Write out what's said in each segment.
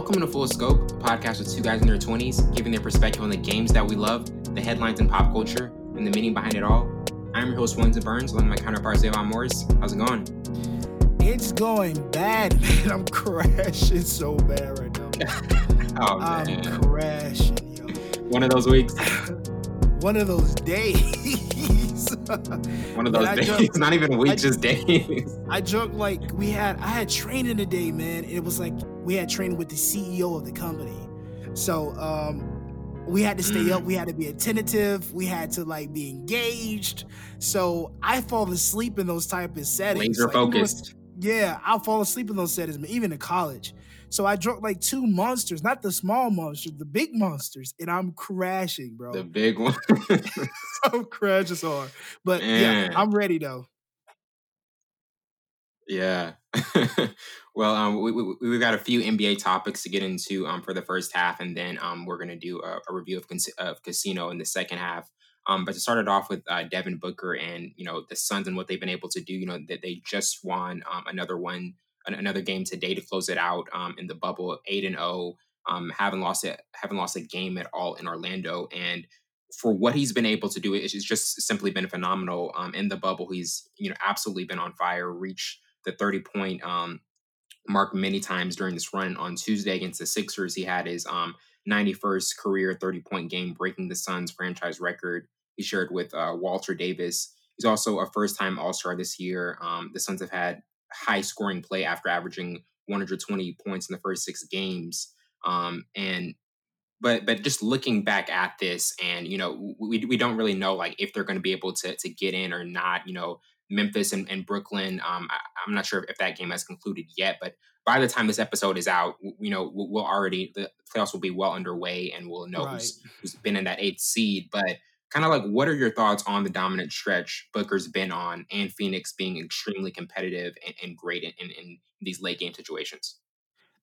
Welcome to Full Scope, a podcast with two guys in their 20s giving their perspective on the games that we love, the headlines in pop culture, and the meaning behind it all. I'm your host, Williams Burns, along with my counterpart, Zavon Morris. How's it going? It's going bad, man. I'm crashing so bad right now. oh, man. I'm crashing, yo. One of those weeks. One of those days. One of those days. Drunk, Not even weeks, I, just days. I drunk like we had I had training today, man. It was like we had training with the CEO of the company. So um we had to stay up, we had to be attentive, we had to like be engaged. So I fall asleep in those type of settings. Laser like, focused. Yeah, I'll fall asleep in those settings, but even in college. So I drunk like two monsters, not the small monsters, the big monsters, and I'm crashing, bro. The big one. I'm crashing hard. But Man. yeah, I'm ready though. Yeah. well, um, we, we, we've got a few NBA topics to get into um, for the first half, and then um, we're going to do a, a review of, of Casino in the second half. Um, but to start it off with uh, Devin Booker and you know the Suns and what they've been able to do, you know that they just won um, another one another game today to close it out um, in the bubble, eight and zero. Oh, um, haven't lost it, haven't lost a game at all in Orlando, and for what he's been able to do, it's just simply been phenomenal. Um, in the bubble, he's you know absolutely been on fire. Reached the thirty point um, mark many times during this run. On Tuesday against the Sixers, he had his um, 91st career 30 point game, breaking the Suns franchise record. He shared with uh, Walter Davis. He's also a first time All Star this year. Um, the Suns have had high scoring play after averaging 120 points in the first six games. Um, and but but just looking back at this, and you know, we we don't really know like if they're going to be able to to get in or not. You know, Memphis and, and Brooklyn. Um, I, am not sure if that game has concluded yet, but by the time this episode is out, you know, we'll already the playoffs will be well underway, and we'll know right. who's, who's been in that eighth seed. But kind of like what are your thoughts on the dominant stretch Booker's been on and Phoenix being extremely competitive and, and great in, in, in, these late game situations?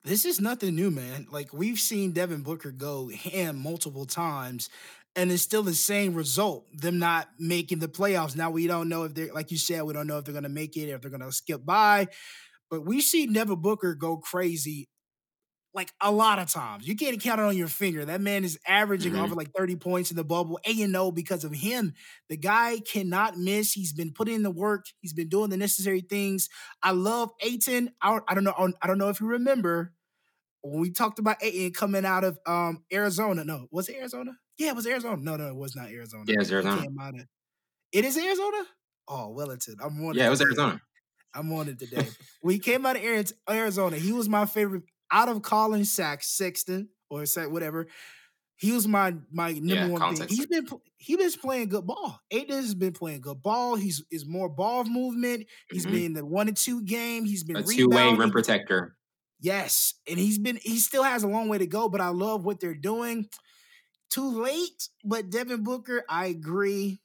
This is nothing new, man. Like we've seen Devin Booker go ham multiple times and it's still the same result, them not making the playoffs. Now we don't know if they're like you said, we don't know if they're gonna make it, if they're gonna skip by. But we see Devin Booker go crazy like a lot of times. You can't count it on your finger. That man is averaging mm-hmm. over like 30 points in the bubble. A and O because of him. The guy cannot miss. He's been putting in the work. He's been doing the necessary things. I love Ayton. I, I don't know. I don't know if you remember when we talked about Ayton coming out of um, Arizona. No, was it Arizona? Yeah, it was Arizona. No, no, it was not Arizona. Yeah, it's Arizona. It, it is Arizona. Oh, Wellington. I'm on. Yeah, it was Arizona. I'm on it today. we came out of Arizona, he was my favorite out of Collin Sacks, Sexton or whatever. He was my my number yeah, one thing. He's been he's been playing good ball. Ayton has been playing good ball. He's is more ball movement. He's mm-hmm. been the one and two game. He's been a two way rim protector. Yes, and he's been he still has a long way to go, but I love what they're doing. Too late, but Devin Booker, I agree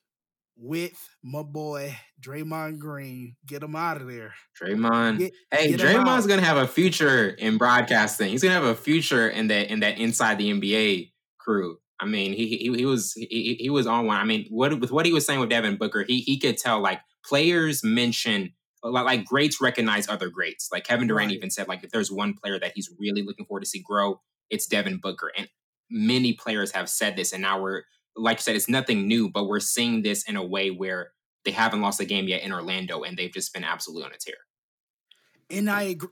with my boy Draymond Green. Get him out of there. Draymond. Get, hey, get Draymond's gonna have a future in broadcasting. He's gonna have a future in that in that inside the NBA crew. I mean, he he, he was he, he was on one. I mean, what with what he was saying with Devin Booker, he he could tell like players mention like, greats recognize other greats. Like Kevin Durant right. even said, like if there's one player that he's really looking forward to see grow, it's Devin Booker. And many players have said this, and now we're like you said, it's nothing new, but we're seeing this in a way where they haven't lost a game yet in Orlando, and they've just been absolutely on a tear. And I agree.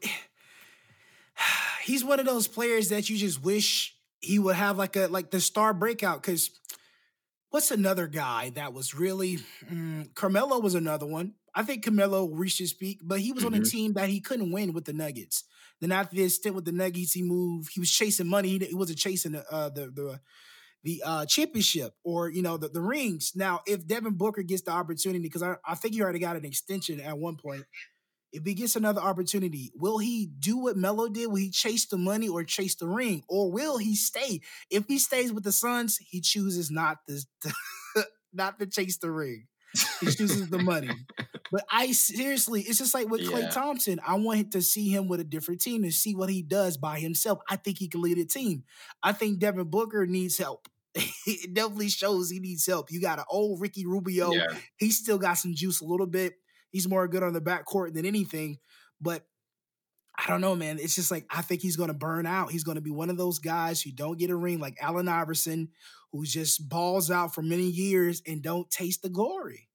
He's one of those players that you just wish he would have like a like the star breakout. Because what's another guy that was really mm, Carmelo was another one. I think Carmelo reached his peak, but he was mm-hmm. on a mm-hmm. team that he couldn't win with the Nuggets. Then after this stint with the Nuggets, he moved. He was chasing money. He, wasn't chasing the, uh, the the the uh, championship or you know the, the rings. Now, if Devin Booker gets the opportunity, because I, I think he already got an extension at one point. If he gets another opportunity, will he do what Melo did? Will he chase the money or chase the ring, or will he stay? If he stays with the Suns, he chooses not to, to not to chase the ring. He chooses the money. But I seriously, it's just like with Clay yeah. Thompson. I want to see him with a different team and see what he does by himself. I think he can lead a team. I think Devin Booker needs help. it definitely shows he needs help. You got an old Ricky Rubio. Yeah. He still got some juice a little bit. He's more good on the back court than anything. But I don't know, man. It's just like I think he's going to burn out. He's going to be one of those guys who don't get a ring, like Allen Iverson, who just balls out for many years and don't taste the glory.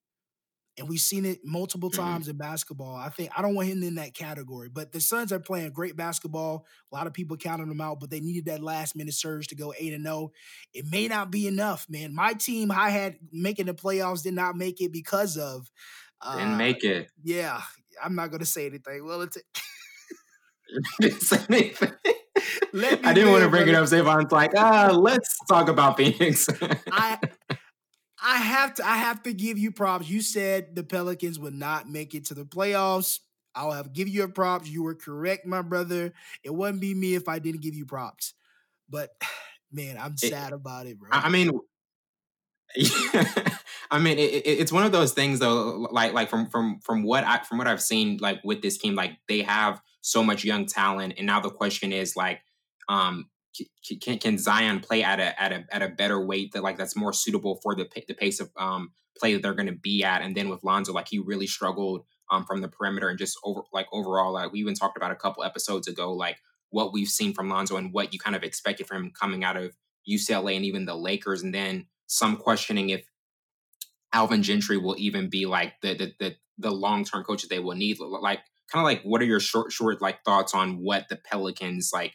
And we've seen it multiple Mm-hmm. times in basketball. I think I don't want him in that category. But the Suns are playing great basketball. A lot of people counted them out, but they needed that last minute surge to go 8 and 0. It may not be enough, man. My team I had making the playoffs did not make it because of uh, Didn't make it. yeah, I'm not gonna say anything. Well, it's anything. Let me I didn't want to bring it up. Savon's like, ah, let's talk about Phoenix. I I have to I have to give you props. You said the Pelicans would not make it to the playoffs. I'll have give you a props. You were correct, my brother. It wouldn't be me if I didn't give you props. But man, I'm It- sad about it, bro. I I mean, I mean, it, it- it's one of those things though. Like, like from from from what I from what I've seen, like with this team, like they have so much young talent, and now the question is like, um, can can Zion play at a at a at a better weight that like that's more suitable for the the pace of um play that they're going to be at? And then with Lonzo, like he really struggled um from the perimeter and just over like overall, like we even talked about a couple episodes ago, like what we've seen from Lonzo and what you kind of expected from him coming out of UCLA and even the Lakers, and then some questioning if Alvin Gentry will even be like the the the, the long term coach that they will need. Like, kind of like, what are your short short like thoughts on what the Pelicans like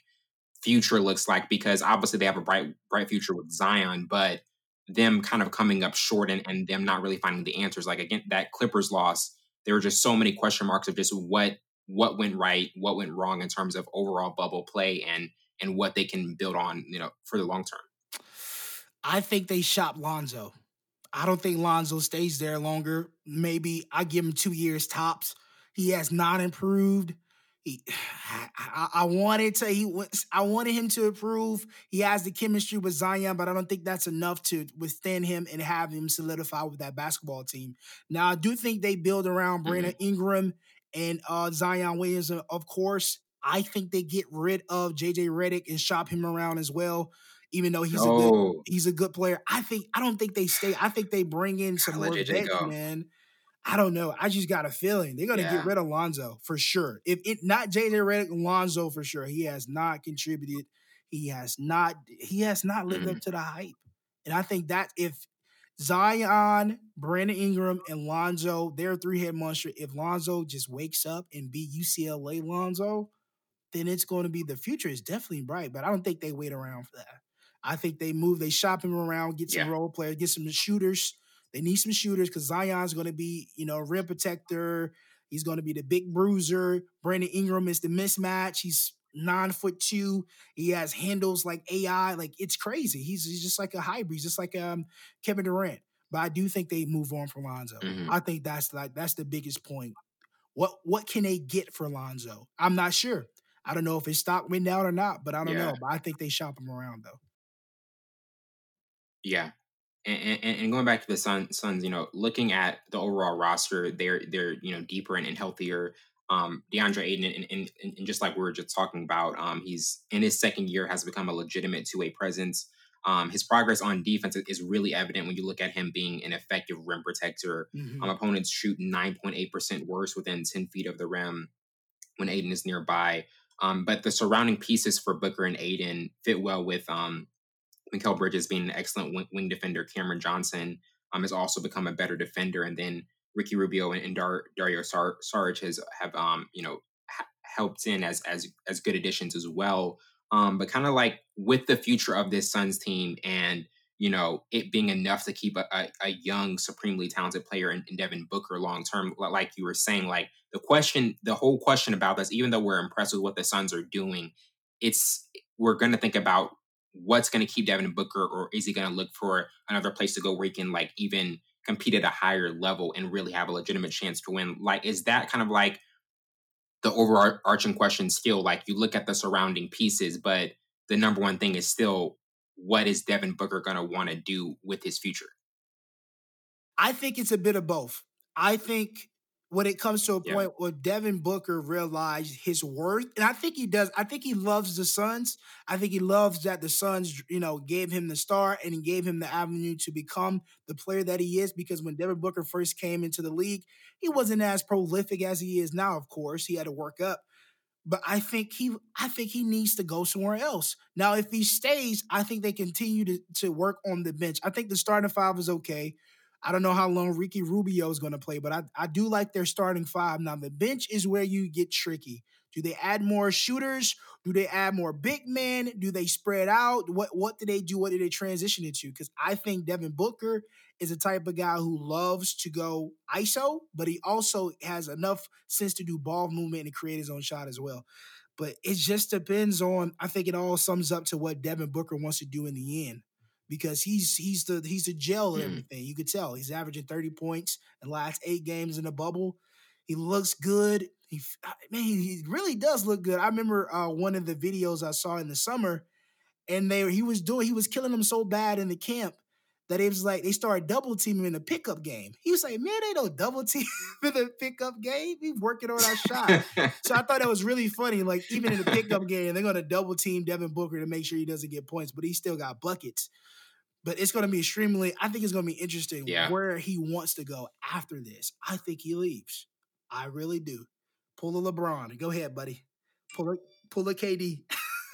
future looks like? Because obviously they have a bright bright future with Zion, but them kind of coming up short and, and them not really finding the answers. Like again, that Clippers loss, there were just so many question marks of just what what went right, what went wrong in terms of overall bubble play and and what they can build on, you know, for the long term. I think they shop Lonzo. I don't think Lonzo stays there longer. Maybe I give him two years tops. He has not improved. He, I, I wanted to. He was. I wanted him to improve. He has the chemistry with Zion, but I don't think that's enough to withstand him and have him solidify with that basketball team. Now, I do think they build around Brandon Ingram and uh, Zion Williams. Of course, I think they get rid of JJ Redick and shop him around as well. Even though he's a good oh, he's a good player. I think I don't think they stay. I think they bring in some more vets, man. I don't know. I just got a feeling they're gonna Yeah. get rid of Lonzo for sure. If it not JJ Redick, Lonzo for sure. He has not contributed. He has not. He has not lived Mm-hmm. up to the hype. And I think that if Zion, Brandon Ingram, and Lonzo, they're three head monster. If Lonzo just wakes up and be UCLA Lonzo, then it's going to be the future is definitely bright. But I don't think they wait around for that. I think they move, they shop him around, get some Yeah. role players, get some shooters. They need some shooters because Zion's going to be, you know, rim protector. He's going to be the big bruiser. Brandon Ingram is the mismatch. He's nine foot two. He has handles like AI. Like it's crazy. He's, he's just like a hybrid. He's just like um Kevin Durant. But I do think they move on from Lonzo. Mhm. I think that's like that's the biggest point. What what can they get for Lonzo? I'm not sure. I don't know if his stock went down or not, but I don't Yeah. know. But I think they shop him around though. Yeah. And, and, and going back to the Sun, Suns, you know, looking at the overall roster, they're they're you know deeper and, and healthier. Um, DeAndre Ayton, and, and, just like we were just talking about, um, he's in his second year has become a legitimate two way presence. Um, his progress on defense is- really evident when you look at him being an effective rim protector. Mhm. Um, opponents shoot 9.8% worse within 10 feet of the rim when Ayton is nearby. Um, but the surrounding pieces for Booker and Ayton fit well with um, Mikal Bridges being an excellent wing, wing defender. Cameron Johnson um, has also become a better defender. And then Ricky Rubio and, and Dar- Dario Sar- Saric has have um, you know ha- helped in as as as good additions as well. Um, but kind of like with the future of this Suns team and you know it being enough to keep a, a, a young, supremely talented player in, in Devin Booker long term, like you were saying, like the question, the whole question about this, even though we're impressed with what the Suns are doing, it's we're going to think about what's going to keep Devin Booker, or is he going to look for another place to go where he can like even compete at a higher level and really have a legitimate chance to win? Like, is that kind of like the overarching question still? Like, you look at the surrounding pieces, but the number one thing is still what is Devin Booker going to want to do with his future? I think it's a bit of both. I think when it comes to a Yeah. point where Devin Booker realized his worth, and I think he does. I think he loves the Suns. I think he loves that the Suns, you know, gave him the star and gave him the avenue to become the player that he is. Because when Devin Booker first came into the league, he wasn't as prolific as he is now. Of course, he had to work up. but I think he I think he needs to go somewhere else. Now, if he stays, I think they continue to, to work on the bench. I think the starting five is okay. I don't know how long Ricky Rubio is going to play, but I, I do like their starting five. Now, the bench is where you get tricky. Do they add more shooters? Do they add more big men? Do they spread out? What what do they do? What do they transition into? Because I think Devin Booker is the type of guy who loves to go ISO, but he also has enough sense to do ball movement and create his own shot as well. But it just depends on. I think it all sums up to what Devin Booker wants to do in the end because he's he's the he's the gel and mm. everything. You could tell he's averaging 30 points in the last eight games in the bubble. He looks good. He man, he really does look good. I remember uh, one of the videos I saw in the summer, and they he was doing he was killing them so bad in the camp that it was like they started double teaming in the pickup game. He was like, "Man, they don't double team in the pickup game. We working on our shot." so I thought that was really funny. Like even in the pickup game, they're gonna double team Devin Booker to make sure he doesn't get points, but he still got buckets but it's going to be extremely. I think it's going to be interesting yeah. where he wants to go after this. I think he leaves. I really do. Pull a LeBron. Go ahead, buddy. Pull a pull a KD.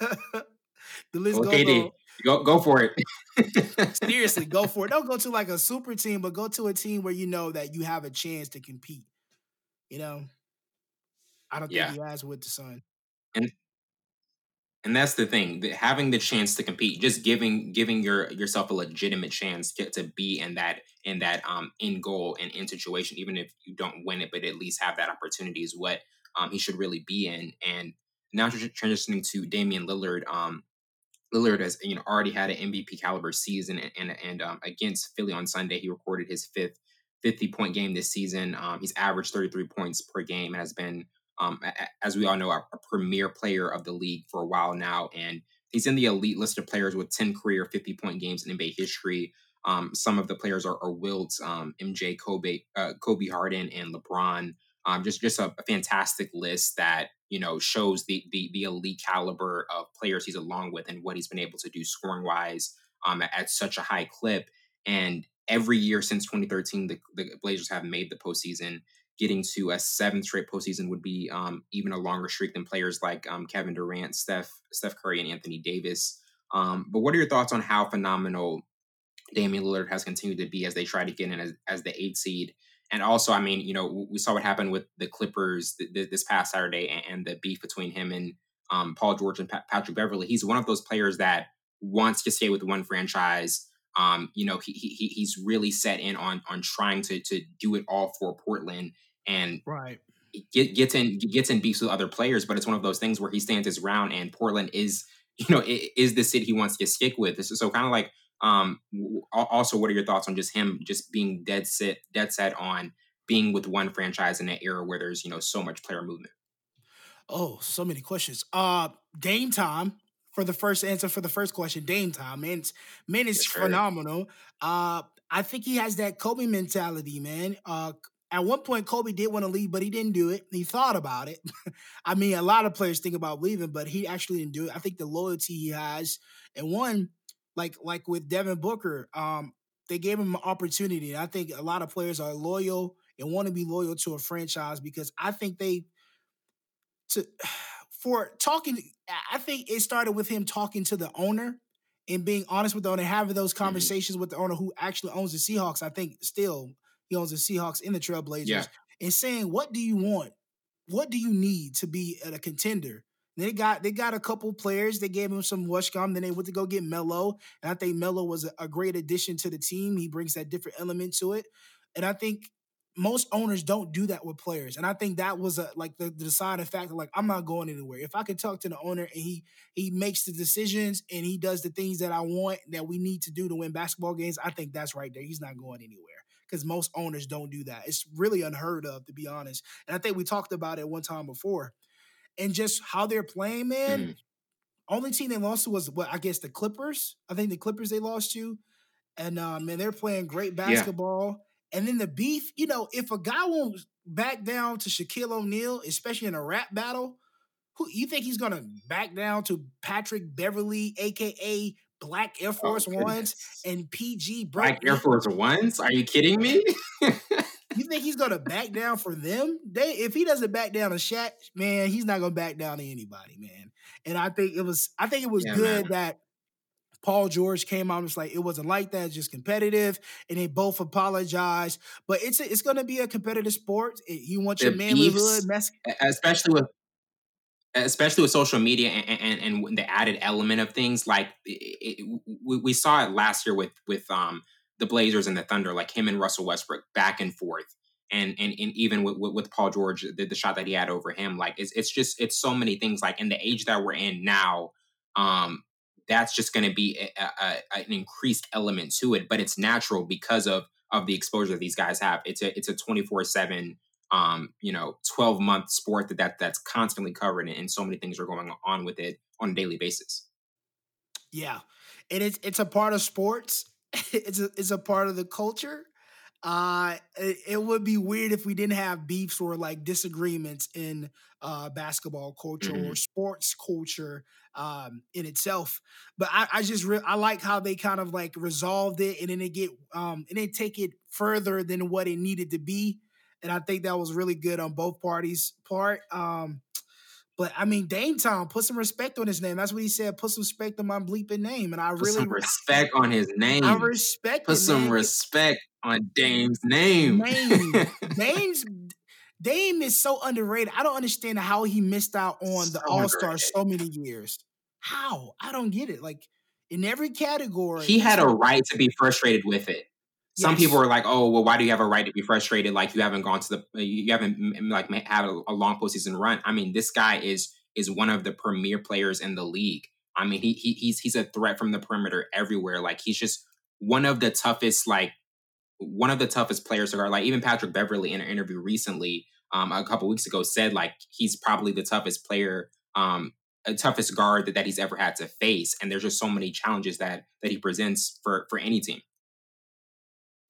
the list go, KD. Go go for it. Seriously, go for it. Don't go to like a super team, but go to a team where you know that you have a chance to compete. You know, I don't think yeah. he has with the Sun. And and that's the thing that having the chance to compete just giving giving your yourself a legitimate chance to, to be in that in that um in goal and in situation even if you don't win it but at least have that opportunity is what um he should really be in and now transitioning to Damian Lillard um Lillard has you know already had an MVP caliber season and and, and um, against Philly on Sunday he recorded his fifth 50 point game this season um he's averaged 33 points per game and has been um, as we all know, a, a, premier player of the league for a while now. And he's in the elite list of players with 10 career 50 point games in NBA history. Um, some of the players are, are Wilt's, um, MJ, Kobe, uh, Kobe Harden, and LeBron. Um, just just a, a, fantastic list that you know shows the, the, the elite caliber of players he's along with and what he's been able to do scoring wise um, at, at, such a high clip. And every year since 2013, the, the Blazers have made the postseason getting to a seventh straight postseason would be um, even a longer streak than players like um, Kevin Durant, Steph, Steph Curry, and Anthony Davis. Um, but what are your thoughts on how phenomenal Damian Lillard has continued to be as they try to get in as, as the eighth seed? And also, I mean, you know, we saw what happened with the Clippers th- th- this past Saturday and, and, the beef between him and um, Paul George and Patrick Beverley. He's one of those players that wants to stay with one franchise. Um, you know, he, he he's really set in on on trying to to do it all for Portland and right get, gets in gets in beefs with other players. But it's one of those things where he stands his ground, and Portland is you know is the city he wants to stick with. This is so kind of like um also what are your thoughts on just him just being dead set dead set on being with one franchise in an era where there's you know so much player movement oh so many questions uh Dame time for the first answer for the first question Dame time man man is yes, phenomenal uh i think he has that kobe mentality man uh at one point, Kobe did want to leave, but he didn't do it. He thought about it. I mean, a lot of players think about leaving, but he actually didn't do it. I think the loyalty he has, and one, like like with Devin Booker, um, they gave him an opportunity. I think a lot of players are loyal and want to be loyal to a franchise because I think they to for talking. I think it started with him talking to the owner and being honest with the owner, having those mm-hmm. conversations mm-hmm. with the owner who actually owns the Seahawks. I think still he owns the Seahawks in the Trailblazers, yeah. and saying, "What do you want? What do you need to be at a contender?" They got they got a couple players. They gave him some Washcom. Then they went to go get Melo, and I think Melo was a, great addition to the team. He brings that different element to it, and I think most owners don't do that with players. And I think that was a like the, the deciding factor. Like, I'm not going anywhere. If I can talk to the owner and he he makes the decisions and he does the things that I want that we need to do to win basketball games, I think that's right there. He's not going anywhere because most owners don't do that. It's really unheard of, to be honest. And I think we talked about it one time before. And just how they're playing, man. Mm. Only team they lost to was what I guess the Clippers. I think the Clippers they lost to. And uh, man, they're playing great basketball. Yeah. And then the beef, you know, if a guy won't back down to Shaquille O'Neal, especially in a rap battle, who you think he's gonna back down to Patrick Beverley, aka black Air oh, Force oh, Ones and PG black Air Force Ones. Are you kidding me? you think he's gonna back down for them? They if he doesn't back down to Shaq, man, he's not gonna back down to anybody, man. And I think it was I think it was yeah, good man. that Paul George came out and was like, it wasn't like that, just competitive. And they both apologized. But it's a, it's going to be a competitive sport. You want your manhood, especially with especially with social media and, and, and, the added element of things like it, it, we, we saw it last year with with um the Blazers and the Thunder, like him and Russell Westbrook back and forth. And, and, and even with, with, with Paul George, the, the, shot that he had over him, like it's, it's just, it's so many things like in the age that we're in now, um, that's just going to be a, a, an increased element to it. But it's natural because of of the exposure that these guys have. It's a it's a twenty four seven um you know 12 month sport that, that that's constantly covered and so many things are going on with it on a daily basis yeah and it's it's a part of sports it's a it's a part of the culture. Uh it, it, would be weird if we didn't have beefs or like disagreements in uh basketball culture mm-hmm. or sports culture um in itself. But i i just re- i like how they kind of like resolved it and then they get um and they take it further than what it needed to be and i think that was really good on both parties part. Um but I mean, Dame Time, put some respect on his name. That's what he said. Put some respect on my bleeping name, and I put really some respect on his name. I respect. Put it, some man. respect on Dame's name. Name. Dame's Dame is so underrated. I don't understand how he missed out on so the All Star so many years. How? I don't get it. Like in every category, he had a right to be frustrated with it. Some yes. people are like, "Oh, well, why do you have a right to be frustrated? Like you haven't gone to the, you haven't like had a, a long postseason run." I mean, this guy is is one of the premier players in the league. I mean, he, he he's he's a threat from the perimeter everywhere. Like he's just one of the toughest, like one of the toughest players to guard. Like even Patrick Beverley in an interview recently, um, a couple weeks ago, said like he's probably the toughest player, um, toughest guard that, that he's ever had to face. And there's just so many challenges that that he presents for for any team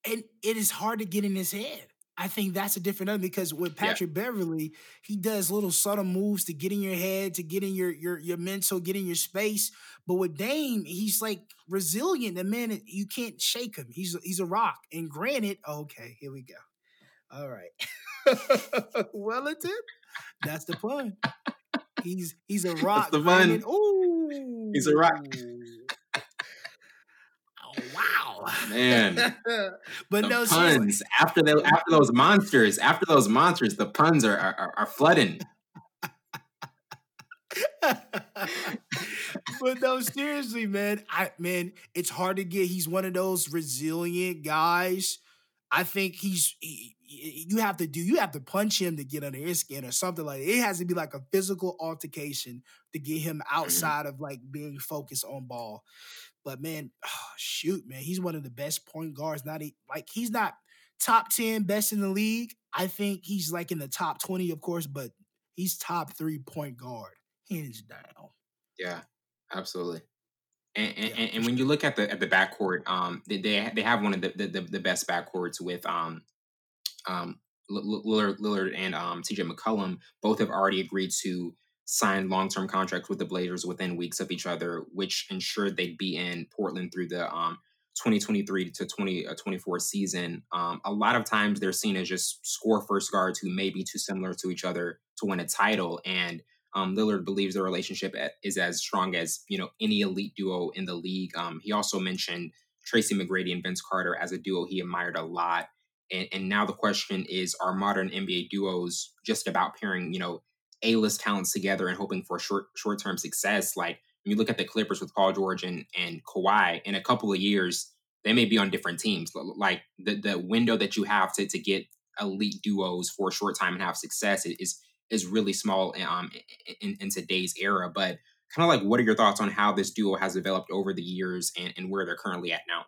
and it is hard to get in his head. I think that's a different other because with Patrick yeah. Beverley, he does little subtle moves to get in your head, to get in your your your mental, get in your space. But with Dame, he's like resilient. The man, you can't shake him. He's he's a rock. And granted, okay, here we go. All right, Wellington, that's the pun. He's he's a rock. That's the pun. Ooh, he's a rock. Man! but the no puns like, after the after those monsters, after those monsters, the puns are are, are flooding. but no, seriously, man. I man, it's hard to get. He's one of those resilient guys. I think he's. He, you have to do. You have to punch him to get under his skin or something like. That. It has to be like a physical altercation to get him mm-hmm. outside of like being focused on ball. But man, oh, shoot, man, he's one of the best point guards. Not like he's not top 10 best in the league. I think he's like in the top 20, of course, but he's top three point guard, hands down. Yeah, absolutely. And, and, yeah, and when you look at the at the backcourt, um, they they have one of the the, the best backcourts with um, um, Lillard, Lillard and um, C.J. McCollum. Both have already agreed to signed long-term contracts with the Blazers within weeks of each other, which ensured they'd be in Portland through the um, 2023 to 2024 uh, season. Um, a lot of times they're seen as just score first guards who may be too similar to each other to win a title. And um, Lillard believes the relationship is as strong as you know any elite duo in the league. Um, he also mentioned Tracy McGrady and Vince Carter as a duo he admired a lot. And, and now the question is: Are modern NBA duos just about pairing, you know, a list talents together and hoping for short short term success. Like when you look at the Clippers with Paul George and and Kawhi, in a couple of years they may be on different teams. Like the the window that you have to to get elite duos for a short time and have success is is really small um in, in today's era. But kind of like, what are your thoughts on how this duo has developed over the years and, and where they're currently at now?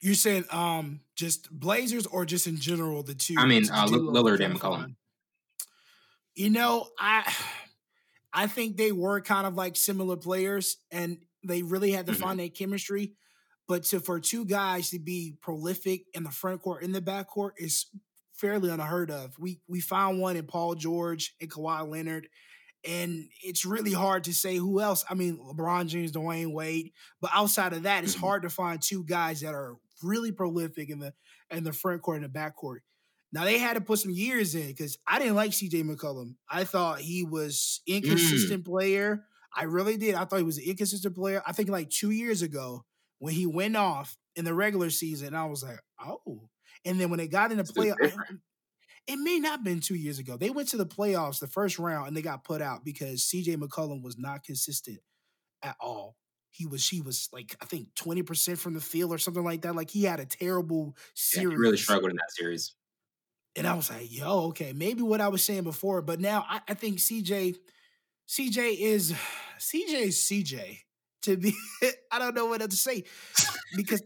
You're saying um just Blazers or just in general the two? I mean, uh, Lillard and McCollum. You know, I I think they were kind of like similar players and they really had to mm-hmm. find that chemistry. But to for two guys to be prolific in the front court in the back court is fairly unheard of. We we found one in Paul George and Kawhi Leonard. And it's really hard to say who else. I mean, LeBron James, Dwyane Wade. But outside of that, it's mm-hmm. hard to find two guys that are really prolific in the in the front court and the back court. Now they had to put some years in because I didn't like CJ McCollum. I thought he was inconsistent mm. player. I really did. I thought he was an inconsistent player. I think like two years ago when he went off in the regular season, I was like, oh. And then when they got in the playoff, it may not have been two years ago. They went to the playoffs the first round and they got put out because CJ McCollum was not consistent at all. He was he was like I think 20% from the field or something like that. Like he had a terrible series. Yeah, he really struggled in that series. And I was like, yo, okay, maybe what I was saying before, but now I, I think CJ, CJ is CJ is CJ. To be, I don't know what else to say because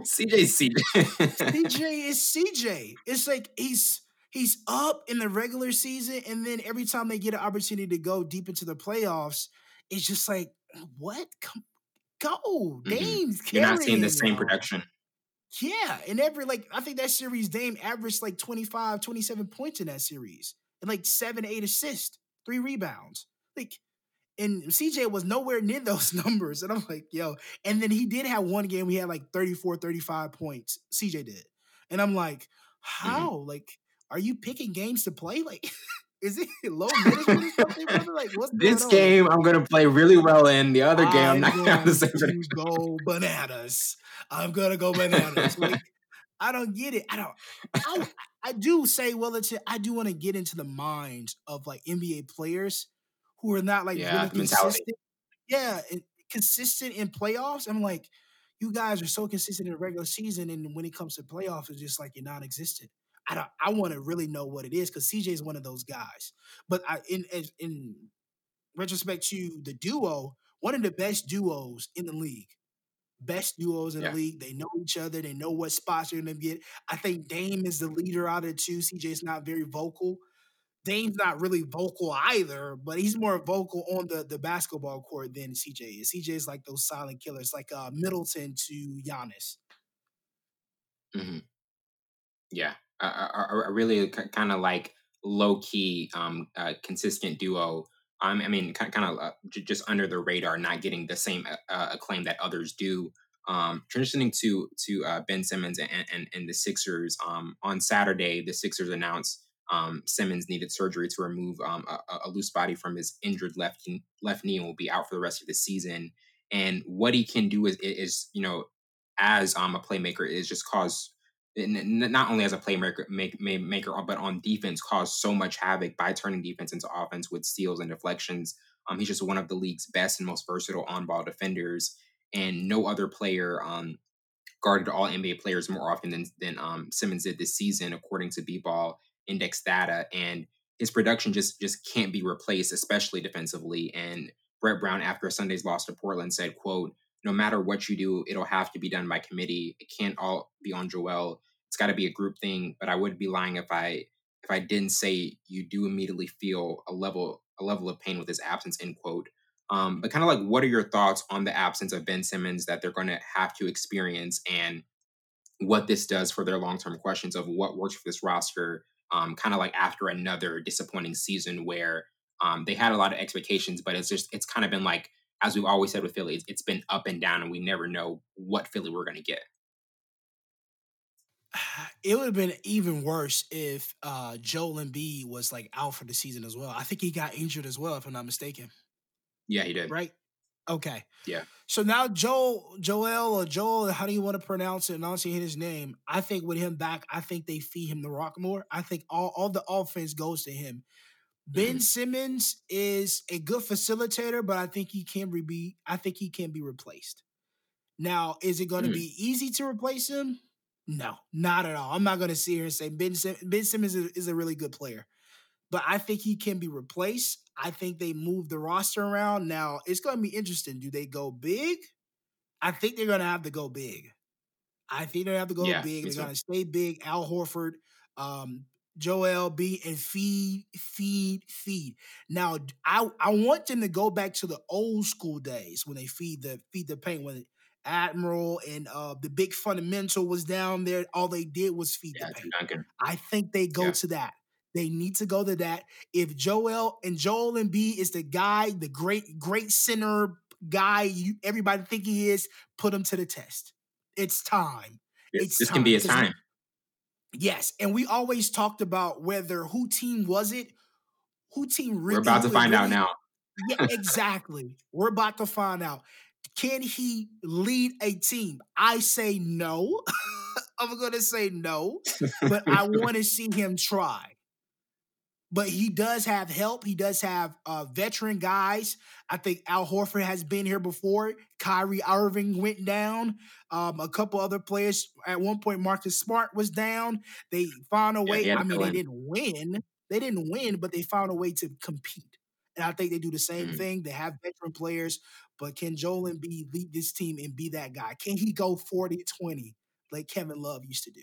CJ CJ CJ is CJ. It's like he's he's up in the regular season, and then every time they get an opportunity to go deep into the playoffs, it's just like, what? Come, go, mm-hmm. You're not seeing the same production. Yeah, and every like I think that series Dame averaged like 25, 27 points in that series. And like seven, eight assists, three rebounds. Like and CJ was nowhere near those numbers. And I'm like, yo. And then he did have one game he had like 34, 35 points. CJ did. And I'm like, mm-hmm. how? Mm-hmm. Like, are you picking games to play? Like is it low something, brother? Like, what's this game? I'm gonna play really well in. The other game, I'm, I'm not going to go bananas. I'm gonna go bananas. like, I don't get it. I don't. I, I do say, well, it's. I do want to get into the minds of like NBA players who are not like yeah, really consistent. Yeah, and consistent in playoffs. I'm like, you guys are so consistent in the regular season, and when it comes to playoffs, it's just like you're non-existent. I don't, I want to really know what it is because CJ is one of those guys. But I, in in retrospect to the duo, one of the best duos in the league. Best duos in yeah. the league. They know each other. They know what spots they're going to get. I think Dame is the leader out of the two. CJ's not very vocal. Dame's not really vocal either, but he's more vocal on the, the basketball court than CJ is. CJ is like those silent killers, like uh, Middleton to Giannis. Mm-hmm. Yeah, a, a, really kind of like low key, um, uh, consistent duo. Um, I mean, kind of uh, just under the radar, not getting the same uh, uh, acclaim that others do. Um, transitioning to to uh, Ben Simmons and, and, and the Sixers. Um, on Saturday, the Sixers announced um, Simmons needed surgery to remove um, a, a, loose body from his injured left left knee and will be out for the rest of the season. And what he can do is, is you know, as um, a playmaker, is just cause not only as a playmaker make, maker but on defense caused so much havoc by turning defense into offense with steals and deflections. Um, he's just one of the league's best and most versatile on-ball defenders, and no other player um, guarded all NBA players more often than than um, Simmons did this season, according to B-Ball Index data. And his production just just can't be replaced, especially defensively. And Brett Brown, after Sunday's loss to Portland, said, "quote no matter what you do, it'll have to be done by committee. It can't all be on Joel. It's got to be a group thing. But I would be lying if I if I didn't say you do immediately feel a level a level of pain with his absence. End quote. Um, but kind of like, what are your thoughts on the absence of Ben Simmons that they're going to have to experience, and what this does for their long term questions of what works for this roster? Um, kind of like after another disappointing season where um, they had a lot of expectations, but it's just it's kind of been like as we've always said with Philly, it's, it's been up and down, and we never know what Philly we're going to get. It would have been even worse if uh, Joel Embiid was like out for the season as well. I think he got injured as well, if I'm not mistaken. Yeah, he did. Right. Okay. Yeah. So now Joel, Joel or Joel, how do you want to pronounce it? And Announcing his name. I think with him back, I think they feed him the rock more. I think all, all the offense goes to him. Ben mm-hmm. Simmons is a good facilitator, but I think he can be. I think he can be replaced. Now, is it going to mm-hmm. be easy to replace him? No, not at all. I'm not going to sit here and say Ben, Sim- ben Simmons is, is a really good player, but I think he can be replaced. I think they move the roster around. Now, it's going to be interesting. Do they go big? I think they're going to have to go big. I think they have to go yeah, big. They're going to stay big. Al Horford, um, Joel B and feed, feed, feed. Now I I want them to go back to the old school days when they feed the feed the paint when Admiral and uh the big fundamental was down there. All they did was feed yeah, the paint. Duncan. I think they go yeah. to that. They need to go to that. If Joel and Joel Embiid is the guy, the great great center guy you everybody think he is, put him to the test. It's time. it's this can be a time. Yes, and we always talked about whether who team was it, who team really. We're about to find out now. yeah, exactly. We're about to find out. Can he lead a team? I say no. I'm going to say no, but I want to see him try. But he does have help. He does have uh, veteran guys. I think Al Horford has been here before. Kyrie Irving went down. Um, a couple other players. At one point, Marcus Smart was down. They found a way. Yeah, I mean, they didn't win. They didn't win, but they found a way to compete. And I think they do the same mm-hmm. thing. They have veteran players, but can Joel Embiid lead this team and be that guy? Can he go 40 20 like Kevin Love used to do?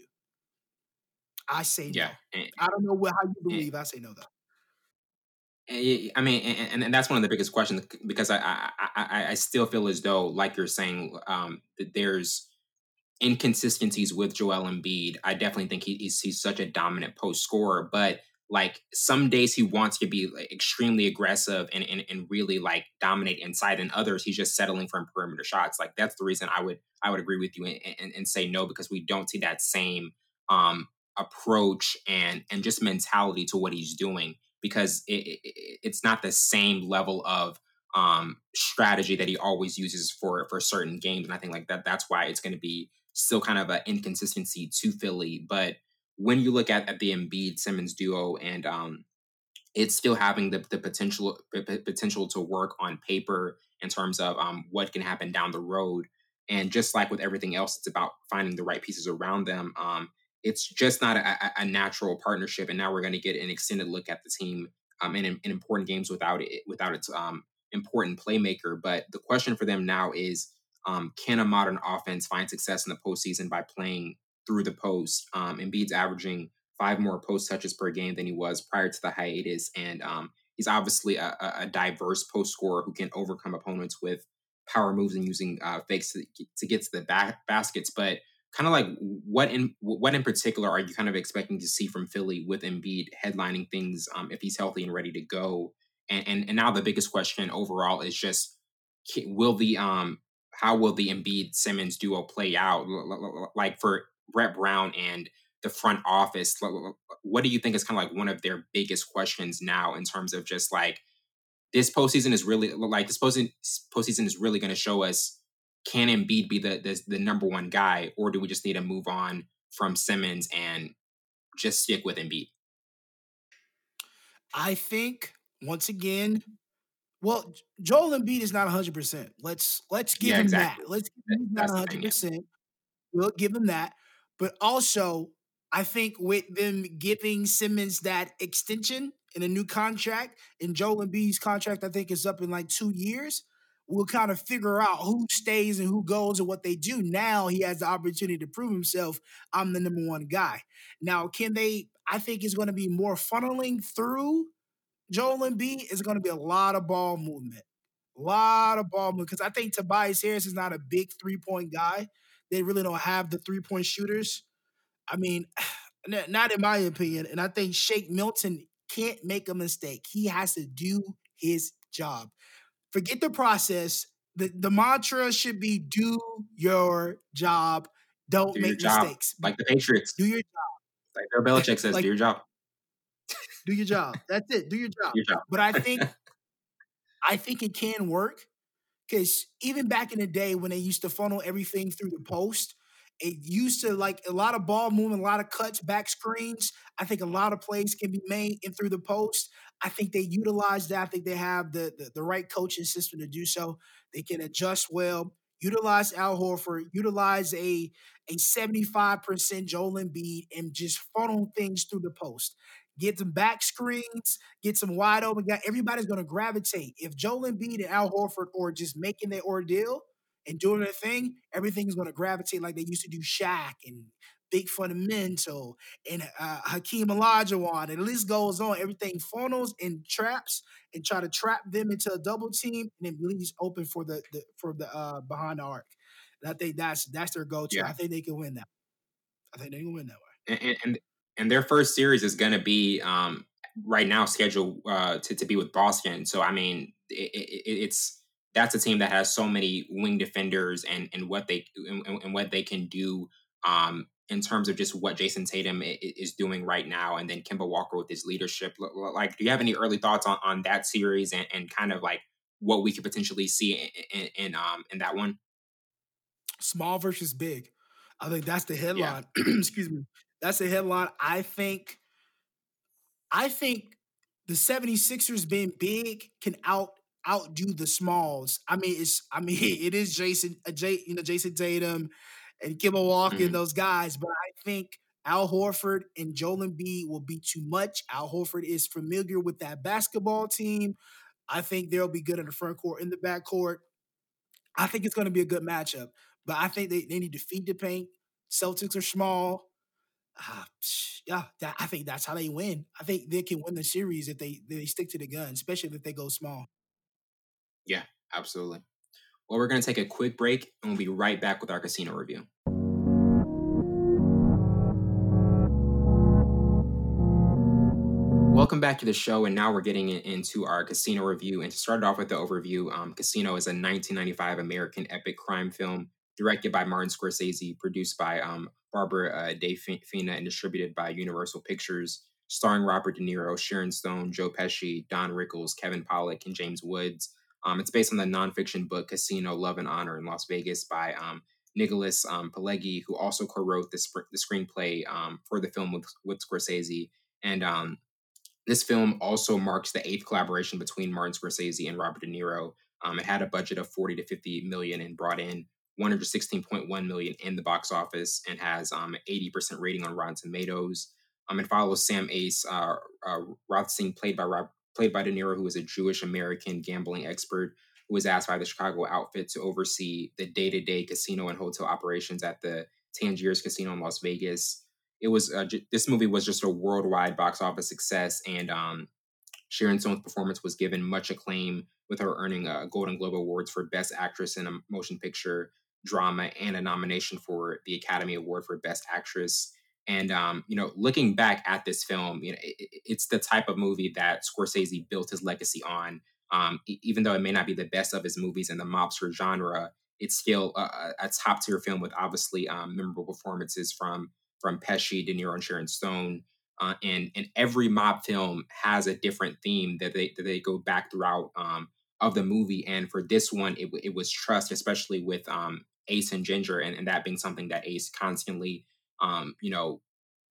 I say yeah. no. And, I don't know what, how you believe. And, I say no though. I mean, and, and that's one of the biggest questions because I, I I, I still feel as though, like you're saying, um, that there's inconsistencies with Joel Embiid. I definitely think he, he's, he's such a dominant post scorer, but like some days he wants to be like, extremely aggressive and, and and really like dominate inside and others he's just settling for perimeter shots like that's the reason i would i would agree with you and, and, and say no because we don't see that same um approach and and just mentality to what he's doing because it, it, it's not the same level of um strategy that he always uses for for certain games and i think like that that's why it's going to be still kind of an inconsistency to philly but when you look at, at the Embiid Simmons duo and um, it's still having the, the potential p- potential to work on paper in terms of um, what can happen down the road. And just like with everything else, it's about finding the right pieces around them. Um, it's just not a, a, natural partnership. And now we're going to get an extended look at the team um, in, in important games without it without its um, important playmaker. But the question for them now is, um, can a modern offense find success in the postseason by playing through the post. Um, Embiid's averaging five more post touches per game than he was prior to the hiatus, and um, he's obviously a, a, diverse post scorer who can overcome opponents with power moves and using uh, fakes to, to get to the baskets. But kind of like what in what in particular are you kind of expecting to see from Philly with Embiid headlining things um, if he's healthy and ready to go? And, and and now the biggest question overall is just will the um how will the Embiid Simmons duo play out? Like for Brett Brown and the front office, what do you think is kind of like one of their biggest questions now in terms of just like this postseason is really like this postseason, postseason is really going to show us can Embiid be the, the the number one guy, or do we just need to move on from Simmons and just stick with Embiid? I think once again, well, Joel Embiid is not 100. percent Let's let's give yeah, him exactly. that. Let's give him not 100. percent We'll give him that. But also, I think with them giving Simmons that extension in a new contract, and Joel Embiid's contract, I think is up in like two years. We'll kind of figure out who stays and who goes and what they do. Now he has the opportunity to prove himself. I'm the number one guy. Now, can they? I think it's going to be more funneling through Joel Embiid. It's going to be a lot of ball movement, a lot of ball movement because I think Tobias Harris is not a big three point guy. They really don't have the three point shooters. I mean, not in my opinion. And I think Shake Milton can't make a mistake. He has to do his job. Forget the process. The, the mantra should be do your job. Don't do make mistakes. Like the Patriots. Do your job. Like Bill Belichick says, like, do your job. do your job. That's it. Do your job. your job. But I think I think it can work. Because even back in the day when they used to funnel everything through the post, it used to like a lot of ball movement, a lot of cuts, back screens. I think a lot of plays can be made in through the post. I think they utilize that. I think they have the, the, the right coaching system to do so. They can adjust well. Utilize Al Horford. Utilize a a seventy five percent Joel Embiid and just funnel things through the post get some back screens, get some wide open guy. Everybody's going to gravitate. If Joel Embiid and Al Horford are just making their ordeal and doing their thing, everything is going to gravitate like they used to do Shaq and Big Fundamental and uh, Hakeem Olajuwon. And the list goes on. Everything funnels and traps and try to trap them into a double team and then leaves open for the, the for the uh, behind the arc. And I think that's that's their go-to. Yeah. I think they can win that. I think they can win that way. And, and and their first series is going to be um, right now scheduled uh, to to be with Boston. So I mean, it, it, it's that's a team that has so many wing defenders and and what they and, and what they can do um, in terms of just what Jayson Tatum is doing right now, and then Kemba Walker with his leadership. Like, do you have any early thoughts on, on that series and, and kind of like what we could potentially see in, in, in um in that one? Small versus big. I think that's the headline. Yeah. Excuse me. That's the headline. I think I think the 76ers being big can out outdo the smalls. I mean, it's I mean, it is Jason, uh, Jay, you know, Jayson Tatum and Kemba Walker mm-hmm. and those guys, but I think Al Horford and Joel Embiid will be too much. Al Horford is familiar with that basketball team. I think they'll be good in the front court, in the back court. I think it's going to be a good matchup, but I think they, they need to feed the paint. Celtics are small. Uh, yeah, that, I think that's how they win. I think they can win the series if they they stick to the gun, especially if they go small. Yeah, absolutely. Well, we're going to take a quick break and we'll be right back with our casino review. Welcome back to the show, and now we're getting into our casino review. And to start off with the overview, um, Casino is a 1995 American epic crime film directed by Martin Scorsese, produced by um, Barbara uh, De Fina, and distributed by Universal Pictures, starring Robert De Niro, Sharon Stone, Joe Pesci, Don Rickles, Kevin Pollak, and James Woods. Um, it's based on the nonfiction book Casino Love and Honor in Las Vegas by um, Nicholas um, Pileggi, who also co-wrote the, sp- the screenplay um, for the film with, with Scorsese. And um, this film also marks the eighth collaboration between Martin Scorsese and Robert De Niro. Um, it had a budget of 40 to 50 million and brought in 116.1 million in the box office and has um, 80% rating on Rotten Tomatoes. Um, it follows Sam Ace, uh, uh, Rothstein, played by Rob, played by De Niro, who is a Jewish American gambling expert who was asked by the Chicago outfit to oversee the day to day casino and hotel operations at the Tangiers Casino in Las Vegas. It was uh, j- this movie was just a worldwide box office success, and um, Sharon Stone's performance was given much acclaim, with her earning a Golden Globe Awards for Best Actress in a Motion Picture Drama and a nomination for the Academy Award for Best Actress. And um, you know, looking back at this film, you know, it, it's the type of movie that Scorsese built his legacy on. Um, even though it may not be the best of his movies in the mobster genre, it's still a, a top tier film with obviously um, memorable performances from from Pesci, De Niro, and Sharon Stone. Uh, and and every mob film has a different theme that they that they go back throughout um, of the movie. And for this one, it, it was trust, especially with um, Ace and Ginger, and, and that being something that Ace constantly um, you know,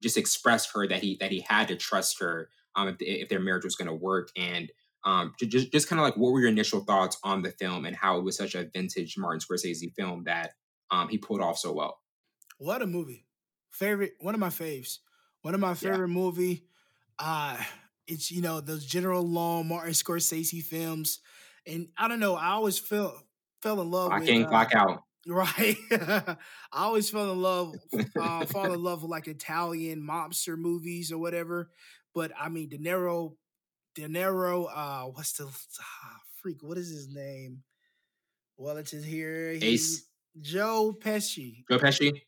just expressed her that he that he had to trust her um, if, if their marriage was going to work. And um, just just kind of like, what were your initial thoughts on the film and how it was such a vintage Martin Scorsese film that um, he pulled off so well? What a movie! Favorite, one of my faves. One of my favorite yeah. movie. Uh it's you know those General Long Martin Scorsese films, and I don't know. I always felt fell in love. Clock with, in, uh, clock out. Right. I always fell in love, uh, fall in love with like Italian mobster movies or whatever. But I mean, De Niro, De Niro, uh, what's the ah, freak? What is his name? Well, it's here. Ace. Joe Pesci. Joe Pesci.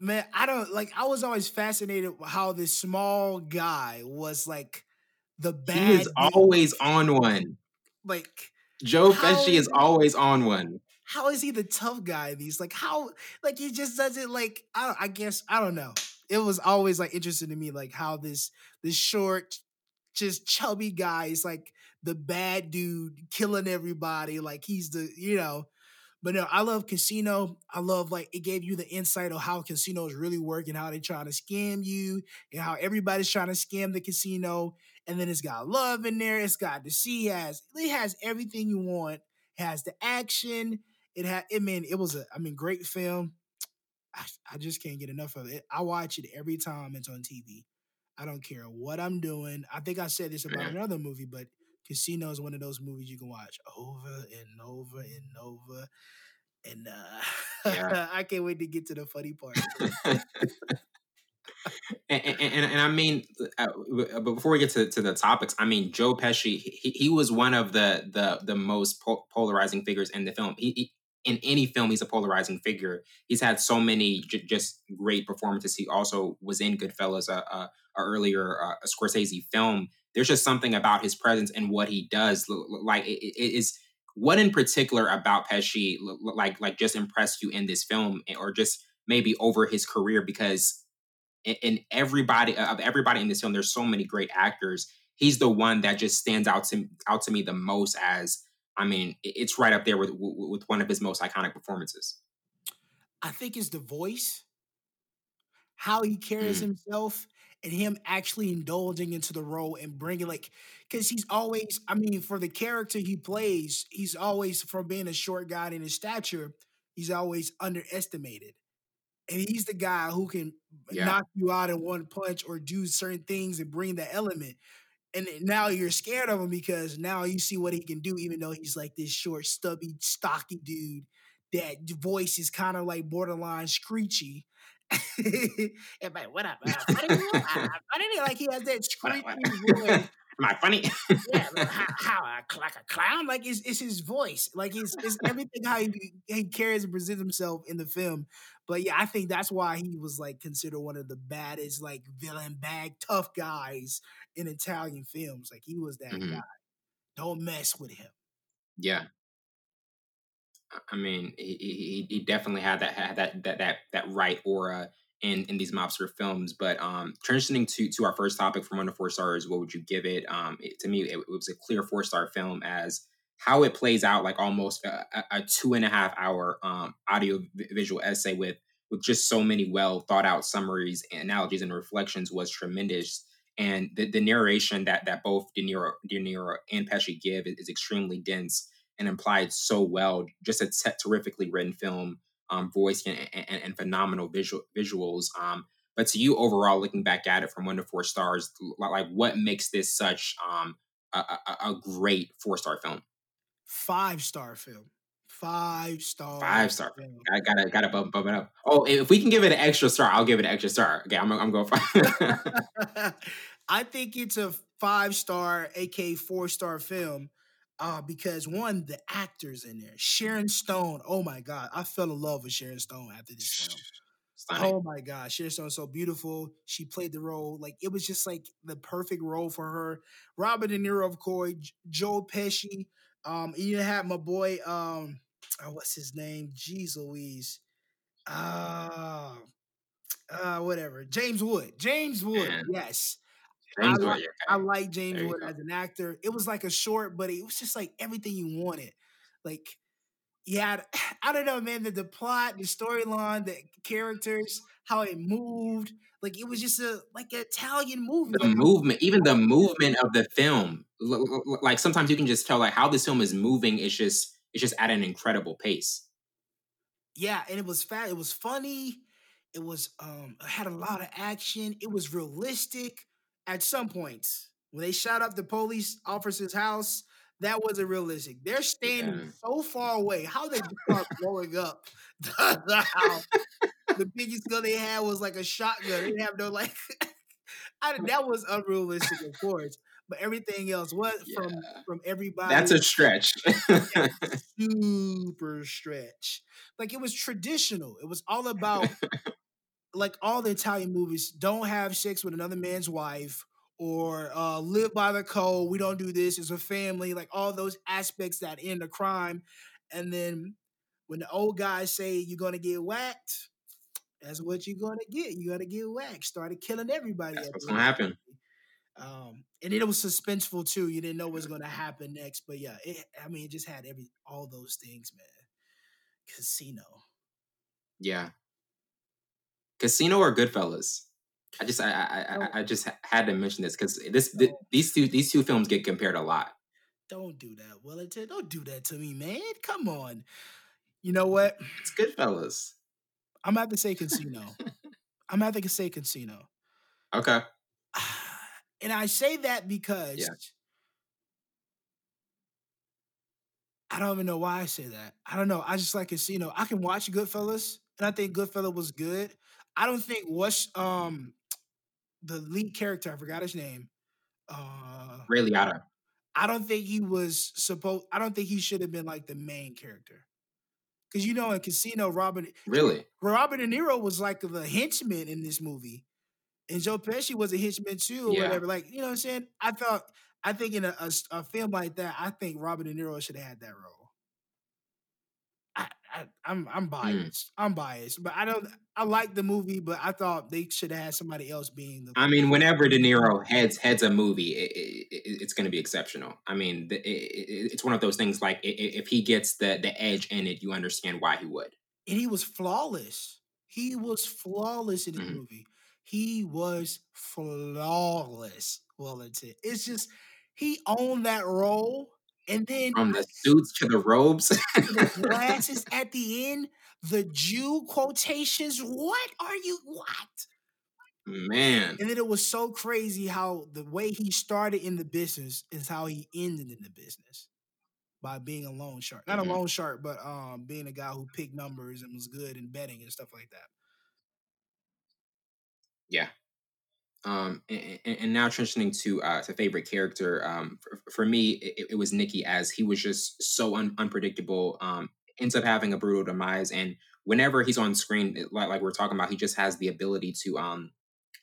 Man, I don't like. I was always fascinated how this small guy was like the bad. He is always on one. Like Joe Pesci is always on one how is he the tough guy these? Like how like he just does it like I I guess I don't know. It was always like interesting to me like how this this short just chubby guy is like the bad dude killing everybody like he's the you know but no, I love Casino. I love like it gave you the insight of how casinos really work and how they trying to scam you and how everybody's trying to scam the casino. And then it's got love in there. It's got the sea has it has everything you want. Has the action. It had, it mean, it was a, I mean, great film. I, I just can't get enough of it. I watch it every time it's on TV. I don't care what I'm doing. I think I said this about another movie, but Casino is one of those movies you can watch over and over and over. And uh, yeah. I can't wait to get to the funny part. and, and, and, and, I mean, uh, but before we get to, to the topics, I mean, Joe Pesci, he, he was one of the the the most po- polarizing figures in the film. He, he, in any film, he's a polarizing figure. He's had so many j- just great performances. He also was in Goodfellas, a, a, a earlier uh, a Scorsese film. There's just something about his presence and what he does. Like it, it is what in particular about Pesci, like like just impressed you in this film, or just maybe over his career because in, everybody of everybody in this film, there's so many great actors. He's the one that just stands out to out to me the most as I mean, it's right up there with with one of his most iconic performances. I think it's the voice, how he carries mm. himself, and him actually indulging into the role and bringing like, because he's always, I mean, for the character he plays, he's always from being a short guy in his stature, he's always underestimated. And he's the guy who can yeah. knock you out in one punch or do certain things and bring the element and now you're scared of him because now you see what he can do, even though he's like this short, stubby, stocky dude. That voice is kind of like borderline screechy. like, what up? Uh, funny, uh, funny, like he has that screechy voice. Am I funny? yeah, like, how, how like a clown? Like it's, it's his voice. Like it's, it's everything how he, he carries and presents himself in the film. But yeah, I think that's why he was like considered one of the baddest, like villain bag tough guys in Italian films. Like he was that mm-hmm. guy. Don't mess with him. Yeah. I mean, he, he, he definitely had that had that that that that right aura in in these mobster films. But um, transitioning to to our first topic from one to four stars, what would you give it? Um, it, to me, it, it, was a clear four star film as how it plays out, like almost a, a two and a half hour um audio visual essay with with just so many well thought out summaries, analogies, and reflections was tremendous. And the, the narration that that both De Niro, De Niro and Pesci give is, is extremely dense and implied so well. Just a t- terrifically written film um, voice and, and, and, phenomenal visual visuals. Um, but to you overall, looking back at it from one to four stars, like what makes this such um, a, a, a great four star film? Five star film. Five star. Five star. I gotta gotta bump, bump it up. Oh, if we can give it an extra star, I'll give it an extra star. Okay, I'm I'm going five. I think it's a five star, aka four star film uh, because one, the actors in there, Sharon Stone. Oh my God, I fell in love with Sharon Stone after this film. Stunning. Oh my God, Sharon Stone so beautiful. She played the role like it was just like the perfect role for her. Robert De Niro, of course, Joe Pesci. Um, you had my boy, um, oh, what's his name? Jeez Louise. Uh, uh, whatever. James Wood. James Wood. Yes. James I, Wood, like, I like James Wood as an actor. It was like a short, but it was just like everything you wanted. Like, yeah, I don't know, man. The, the plot, the storyline, the characters, how it moved. Like it was just a like an Italian movie. The movement, even the movement of the film. Like sometimes you can just tell like how this film is moving. It's just it's just at an incredible pace. Yeah, and it was fat. It was funny. It was um it had a lot of action. It was realistic at some points when they shot up the police officer's house, that wasn't realistic. They're standing yeah. so far away. How they start blowing up the, the house? the biggest gun they had was like a shotgun. They have no like. I, that was unrealistic, of course. But everything else was yeah. from from everybody. That's a stretch. super stretch. Like it was traditional. It was all about like all the Italian movies, don't have sex with another man's wife or uh, live by the code. We don't do this as a family. Like all those aspects that end a crime. And then when the old guys say you're gonna get whacked, that's what you're gonna get. You're gonna get whacked. Started killing everybody. That's what's gonna happen. Um, and it was suspenseful too. You didn't know what's gonna happen next. But yeah, it, I mean, it just had every all those things, man. Casino. Yeah, Casino or Goodfellas? I just I I, I, I just had to mention this because this th- these two these two films get compared a lot. Don't do that, Wellington. Don't do that to me, man. Come on. You know what? It's Goodfellas. I'm gonna have to say Casino. I'm gonna have to say Casino. Okay. And I say that because yeah. I don't even know why I say that. I don't know. I just like Casino. I can watch Goodfellas, and I think Goodfellas was good. I don't think what's um the lead character, I forgot his name. Uh Ray Liotta. I don't think he was supposed I don't think he should have been like the main character. Cause you know in Casino, Robert Really? Robert De Niro was like the henchman in this movie. And Joe Pesci was a henchman too, or yeah. whatever. Like, you know what I'm saying? I thought I think in a, a, a film like that, I think Robert De Niro should have had that role. I, I, I'm I'm Mm. biased. I'm biased, but I don't. I like the movie, but I thought they should have had somebody else being the. I mean, whenever De Niro heads heads a movie, it, it, it, it's going to be exceptional. I mean, it's one of those things like if he gets the the edge in it, you understand why he would. And he was flawless. He was flawless in the Mhm. movie. He was flawless. Wellington. It's just he owned that role, and then From the suits to the robes. the glasses at the end, the Jew quotations. What are you? What? Man. And then it was so crazy how the way he started in the business is how he ended in the business by being a loan shark. Not Mhm. a loan shark, but um, being a guy who picked numbers and was good in betting and stuff like that. Yeah. Um, and, and now transitioning to uh, to favorite character. Um, for, for me, it, it was Nikki as he was just so un- unpredictable. Um, ends up having a brutal demise, and whenever he's on screen, like like we're talking about, he just has the ability to um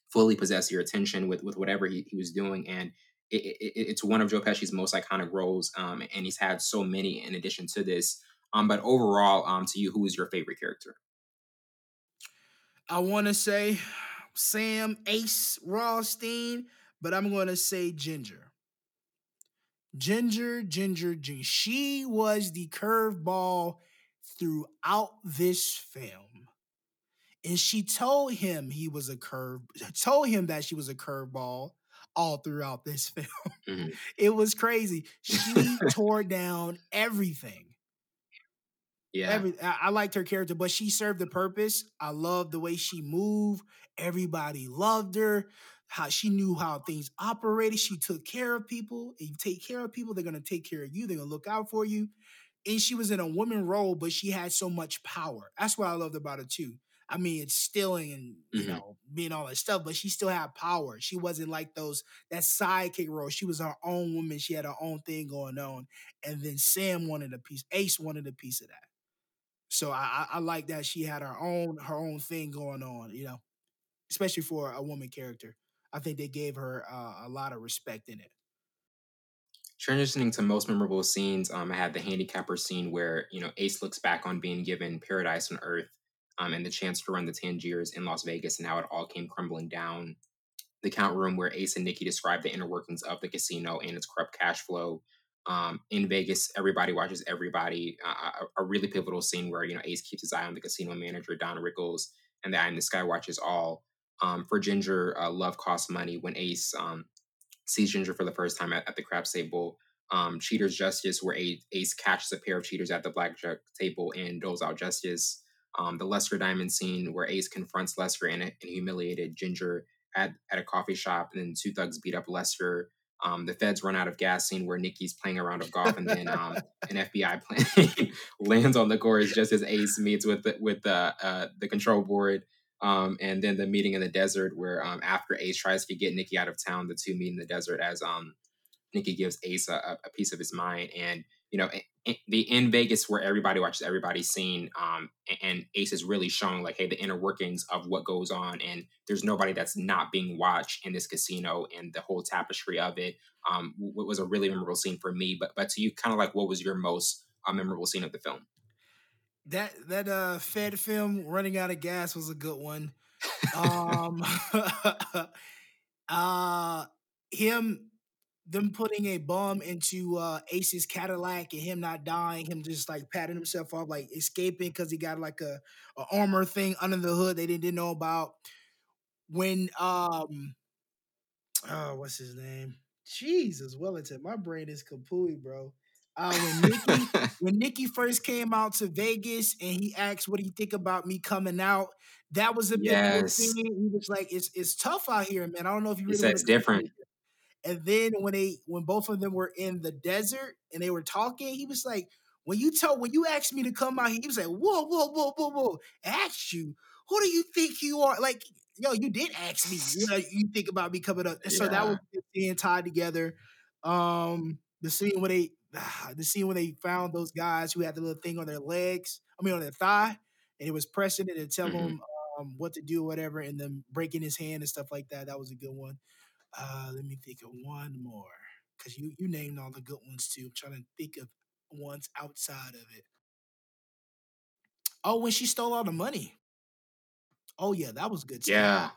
fully possess your attention with with whatever he, he was doing, and it, it, it's one of Joe Pesci's most iconic roles. Um, and he's had so many in addition to this. Um, but overall, um, to you, who is your favorite character? I want to say Sam Ace Rothstein, but I'm going to say Ginger. Ginger, Ginger, Ginger. She was the curveball throughout this film. And she told him he was a curve, told him that she was a curveball all throughout this film. Mhm. It was crazy. She tore down everything. Yeah, Every I, I liked her character, but she served the purpose. I loved the way she moved. Everybody loved her. How she knew how things operated. She took care of people. If you take care of people, they're gonna take care of you. They're gonna look out for you. And she was in a woman role, but she had so much power. That's what I loved about her too. I mean, it's stealing and you Mhm. know being all that stuff, but she still had power. She wasn't like those that sidekick role. She was her own woman. She had her own thing going on. And then Sam wanted a piece. Ace wanted a piece of that. So I, I, like that she had her own her own thing going on, you know, especially for a woman character. I think they gave her uh, a lot of respect in it. transitioning to most memorable scenes, um, I had the handicapper scene where you know Ace looks back on being given paradise on Earth, um, and the chance to run the Tangiers in Las Vegas, and how it all came crumbling down. The count room where Ace and Nikki describe the inner workings of the casino and its corrupt cash flow. Um, in Vegas, everybody watches everybody. Uh, a, a really pivotal scene where you know Ace keeps his eye on the casino manager Don Rickles, and the eye in the sky watches all. Um, for Ginger, uh, love costs money. When Ace um, sees Ginger for the first time at, at the craps table, um, Cheater's Justice, where Ace, Ace catches a pair of cheaters at the blackjack table and doles out justice. Um, the Lester Diamond scene, where Ace confronts Lester and, and humiliated Ginger at, at a coffee shop, and then two thugs beat up Lester. Um, the feds run out of gas scene where Nikki's playing a round of golf, and then um, an FBI plane lands on the course just as Ace meets with the, with the uh, the control board. Um, and then the meeting in the desert, where um, after Ace tries to get Nikki out of town, the two meet in the desert as um, Nikki gives Ace a, a piece of his mind. And you know, the in Vegas where everybody watches everybody's scene, um, and Ace is really showing like, hey, the inner workings of what goes on, and there's nobody that's not being watched in this casino, and the whole tapestry of it. Um, was a really memorable scene for me. But but to you, kind of like, what was your most uh, memorable scene of the film? That that uh Fed film running out of gas was a good one. Um uh him them putting a bomb into uh Ace's Cadillac and him not dying, him just like patting himself off, like escaping because he got like a, a armor thing under the hood they didn't, didn't know about. When um oh what's his name? Jesus Wellington, my brain is kapooey, bro. Uh when Nikki when Nikki first came out to Vegas and he asked what do you think about me coming out, that was a big Yes. thing. He was like, it's it's tough out here, man. I don't know if you He really said it's different. Here." And then when they when both of them were in the desert and they were talking, he was like, when you told when you asked me to come out here, he was like, whoa, whoa, whoa, whoa, whoa. Asked you, who do you think you are? Like, yo, you did ask me. You know, you think about me coming up. And so that was being tied together. Um, the scene where they the scene when they found those guys who had the little thing on their legs, I mean on their thigh, and it was pressing it and telling Mhm. them um, what to do, or whatever, and then breaking his hand and stuff like that. That was a good one. Uh, let me think of one more because you you named all the good ones too. I'm trying to think of ones outside of it. Oh, when she stole all the money. Oh yeah, that was good. Scene. Yeah.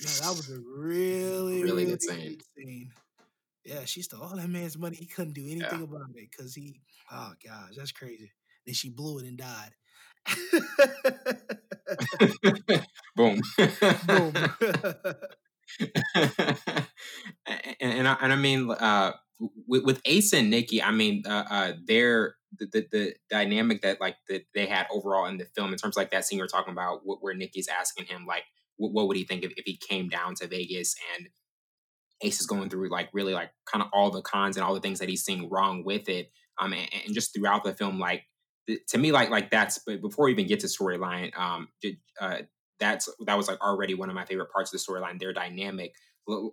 Yeah, that was a really, really, really good scene. Good scene. Yeah, she stole all that man's money. He couldn't do anything yeah. about it because he, oh gosh, that's crazy. Then she blew it and died. Boom. Boom. and, I, and I mean, uh, with, with Ace and Nikki, I mean, uh, uh, they're the, the, the dynamic that like that they had overall in the film in terms of, like that scene you're talking about, where Nikki's asking him like, what, what would he think if, if he came down to Vegas and Ace is going through like really like kind of all the cons and all the things that he's seeing wrong with it. Um, and, and just throughout the film, like to me, like like that's but before we even get to storyline, um, uh, that's that was like already one of my favorite parts of the storyline. Their dynamic,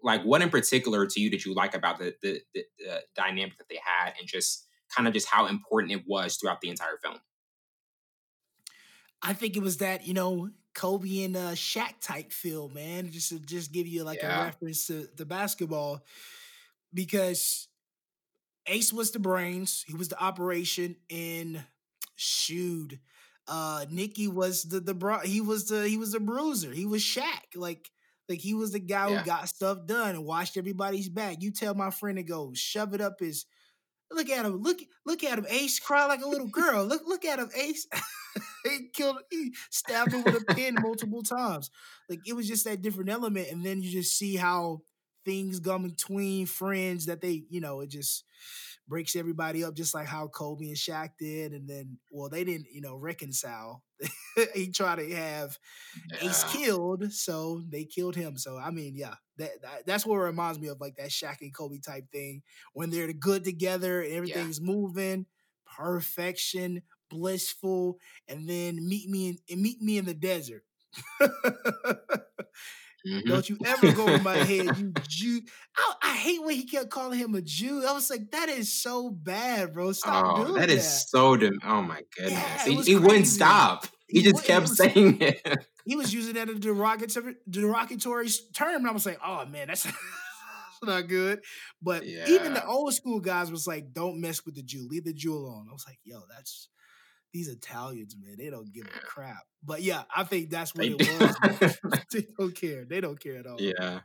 like what in particular to you did you like about the the, the, the dynamic that they had, and just kind of just how important it was throughout the entire film. I think it was that you know Kobe and uh, Shaq type feel, man. Just to just give you like yeah. a reference to the basketball, because Ace was the brains, he was the operation, and shoot, uh, Nicky was the the bro. He was the he was the bruiser. He was Shaq. Like like he was the guy yeah. who got stuff done and watched everybody's back. You tell my friend to go shove it up his. Look at him. Look look at him. Ace cry like a little girl. look look at him. Ace. he killed. He stabbed him with a pin multiple times. Like it was just that different element, and then you just see how things come between friends that they, you know, it just breaks everybody up just like how Kobe and Shaq did. And then, well, they didn't, you know, reconcile. he tried to have yeah. Ace killed, so they killed him. So I mean, yeah, that, that, that's what reminds me of like that Shaq and Kobe type thing when they're good together and everything's yeah. moving, perfection, blissful, and then meet me in meet me in the desert. Mm-hmm. Don't you ever go in my head, you Jew. I, I, hate when he kept calling him a Jew. I was like, that is so bad, bro. Stop oh, doing that. That is so dim. Oh my goodness. Yeah, he, he wouldn't stop. He, he just kept was, saying it. He was using that as a derogatory, derogatory term. And I was like, oh man, that's not good. But yeah. even the old school guys was like, don't mess with the Jew. Leave the Jew alone. I was like, yo, that's these Italians, man, they don't give a crap. But yeah, I think that's what they it was. they don't care. They don't care at all. Yeah.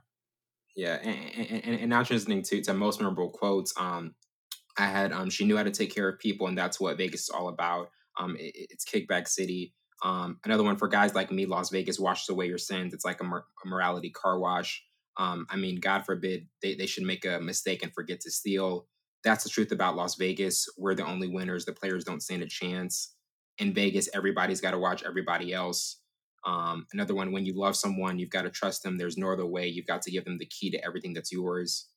Yeah. And, and, and now transitioning to, to most memorable quotes, um, I had um, she knew how to take care of people, and that's what Vegas is all about. Um, it, it's kickback city. Um, another one for guys like me, Las Vegas washes away your sins. It's like a, mor- a morality car wash. Um, I mean, God forbid they, they should make a mistake and forget to steal. That's the truth about Las Vegas. We're the only winners. The players don't stand a chance. In Vegas, everybody's got to watch everybody else. Um, another one, when you love someone, you've got to trust them. There's no other way. You've got to give them the key to everything that's yours.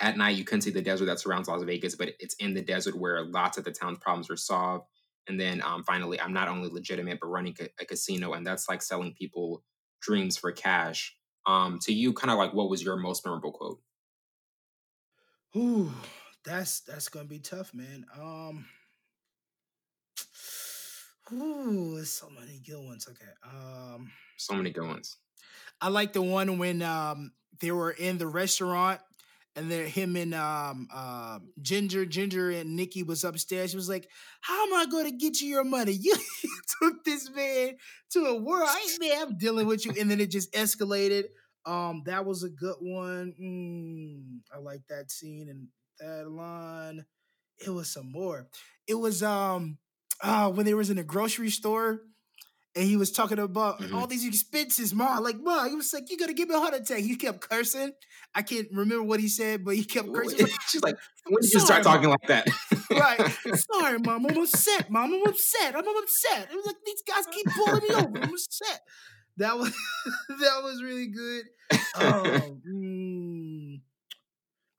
At night, you couldn't see the desert that surrounds Las Vegas, but it's in the desert where lots of the town's problems are solved. And then um, finally, I'm not only legitimate, but running a, a casino, and that's like selling people dreams for cash. Um, to you, kind of like, what was your most memorable quote? Ooh, that's that's gonna be tough, man. Um, ooh, there's so many good ones. Okay, um, so many good ones. I like the one when um they were in the restaurant and then him and um, uh, Ginger, Ginger and Nikki was upstairs. She was like, "How am I going to get you your money? You took this man to a world. I ain't man, I'm dealing with you." And then it just escalated. Um, that was a good one. Mm, I like that scene and that line. It was some more. It was um, uh, when they was in a grocery store and he was talking about mm-hmm. all these expenses, ma. Like, ma, he was like, "You gonna give me a heart attack?" He kept cursing. I can't remember what he said, but he kept cursing. She's like, "When did you start talking like that?" right. Sorry, mom. I'm upset, mom. I'm upset. I'm upset. It was like these guys keep pulling me over. I'm upset. That was that was really good. Um, mm,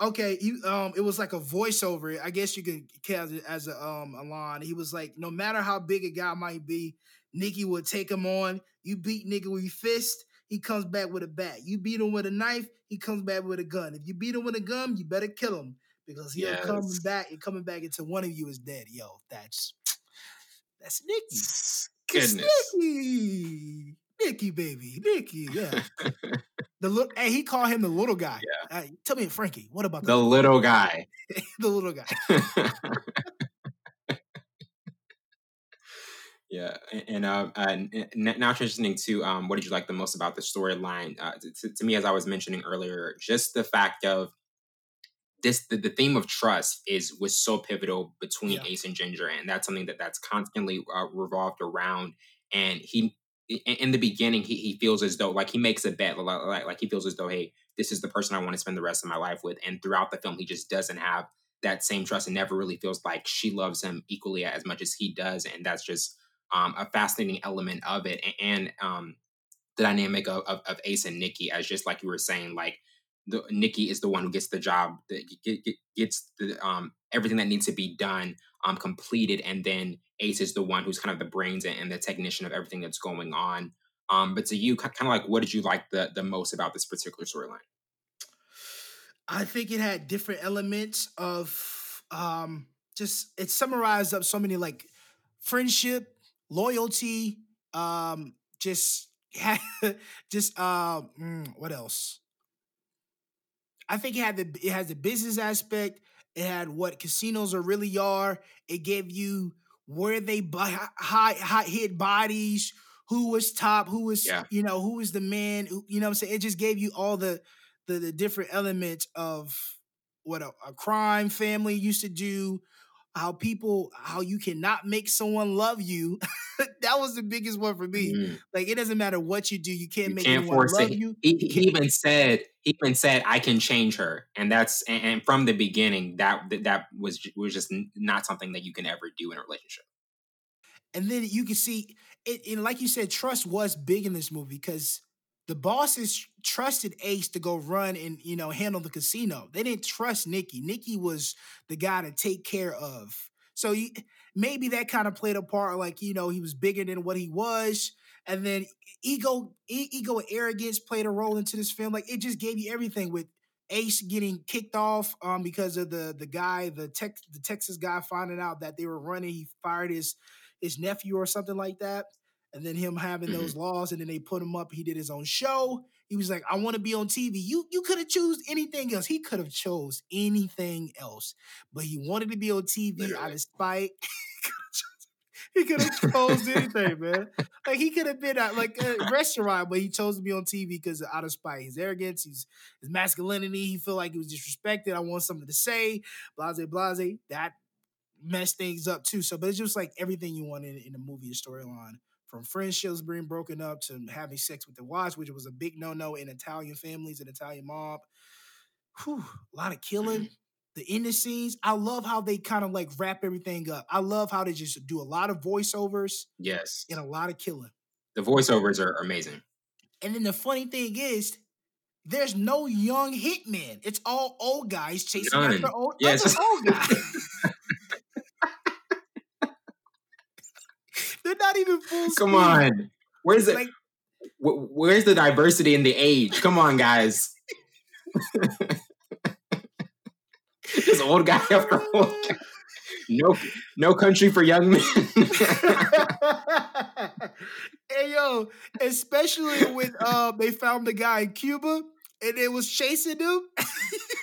okay, you um, it was like a voiceover. I guess you could count it as a um a line. He was like, no matter how big a guy might be, Nikki would take him on. You beat Nikki with your fist, he comes back with a bat. You beat him with a knife, he comes back with a gun. If you beat him with a gun, you better kill him because he'll yes. come back and coming back until one of you is dead. Yo, that's that's Nikki. Goodness. Nikki. Nikki, baby, Nikki, yeah. the look, hey, he called him the little guy. Yeah. Hey, tell me, Frankie, what about the, the little guy? the little guy. Yeah, and, uh, and now transitioning to um, what did you like the most about the storyline? Uh, to, to, me, as I was mentioning earlier, just the fact of this the, the theme of trust is was so pivotal between yeah. Ace and Ginger, and that's something that that's constantly uh, revolved around. And he, in the beginning, he, he feels as though like he makes a bet, like, like he feels as though, hey, this is the person I want to spend the rest of my life with. And throughout the film, he just doesn't have that same trust and never really feels like she loves him equally as much as he does. And that's just um, a fascinating element of it, and, and um, the dynamic of, of, of, Ace and Nikki, as just like you were saying, like the Nikki is the one who gets the job, that gets the um, everything that needs to be done um, completed, and then Ace is the one who's kind of the brains and the technician of everything that's going on. Um, but to you, kind of like, what did you like the the most about this particular storyline? I think it had different elements of um, just it summarized up so many like friendship, loyalty, um, just just um, mm, what else? I think it had the it has the business aspect. It had what casinos are really are. It gave you where they buy high high hit bodies, who was top, who was yeah. you know who was the man. You know I'm saying? It just gave you all the the, the different elements of what a, a crime family used to do, how people how you cannot make someone love you. That was the biggest one for me. Mm. like it doesn't matter what you do you can't you make can't anyone love it. you. He, he even said he even said i can change her. And that's and, and from the beginning that that was was just not something that you can ever do in a relationship. And then you can see it and like you said trust was big in this movie because the bosses trusted Ace to go run and you know handle the casino. They didn't trust Nikki. Nikki was the guy to take care of. So he, maybe that kind of played a part. Like you know he was bigger than what he was, and then ego, ego, and arrogance played a role into this film. Like it just gave you everything with Ace getting kicked off um, because of the the guy, the tech, the Texas guy finding out that they were running. He fired his his nephew or something like that and then him having mm-hmm. those laws, and then they put him up. He did his own show. He was like, "I want to be on TV." You you could have chose anything else. He could have chose anything else, but he wanted to be on TV Literally. out of spite. he could have chose anything, man. Like he could have been at like a restaurant, but he chose to be on TV because out of spite. His arrogance, his his masculinity. He felt like he was disrespected. I want something to say. Blase, blase. That messed things up too. So, but it's just like everything you wanted in a movie storyline from friendships being broken up to having sex with the wives, which was a big no-no in Italian families and Italian mob. Whew, a lot of killing. Mm-hmm. The ending scenes, I love how they kind of like wrap everything up. I love how they just do a lot of voiceovers. Yes. And a lot of killing. The voiceovers are amazing. And then the funny thing is, there's no young hitmen. It's all old guys chasing None. after old, yes. old guys. They're not even full. Come speed. on, where's it? Like, where's the diversity in the age? Come on, guys. this old guy after old guy. No, no country for young men. hey yo, especially when uh, they found the guy in Cuba and it was chasing them.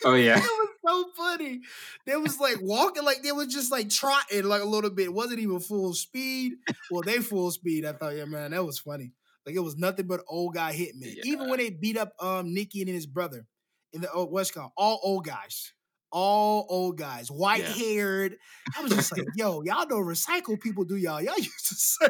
Oh yeah, it was so funny. They was like walking, like they was just like trotting, like a little bit. It wasn't even full speed. Well, they full speed. I thought, yeah, man, that was funny. Like it was nothing but old guy hitmen. Yeah. Even when they beat up um Nikki and his brother in the old West Coast, all old guys. All old guys, white haired. Yeah. I was just like, yo, y'all don't recycle people, do y'all? Y'all used to say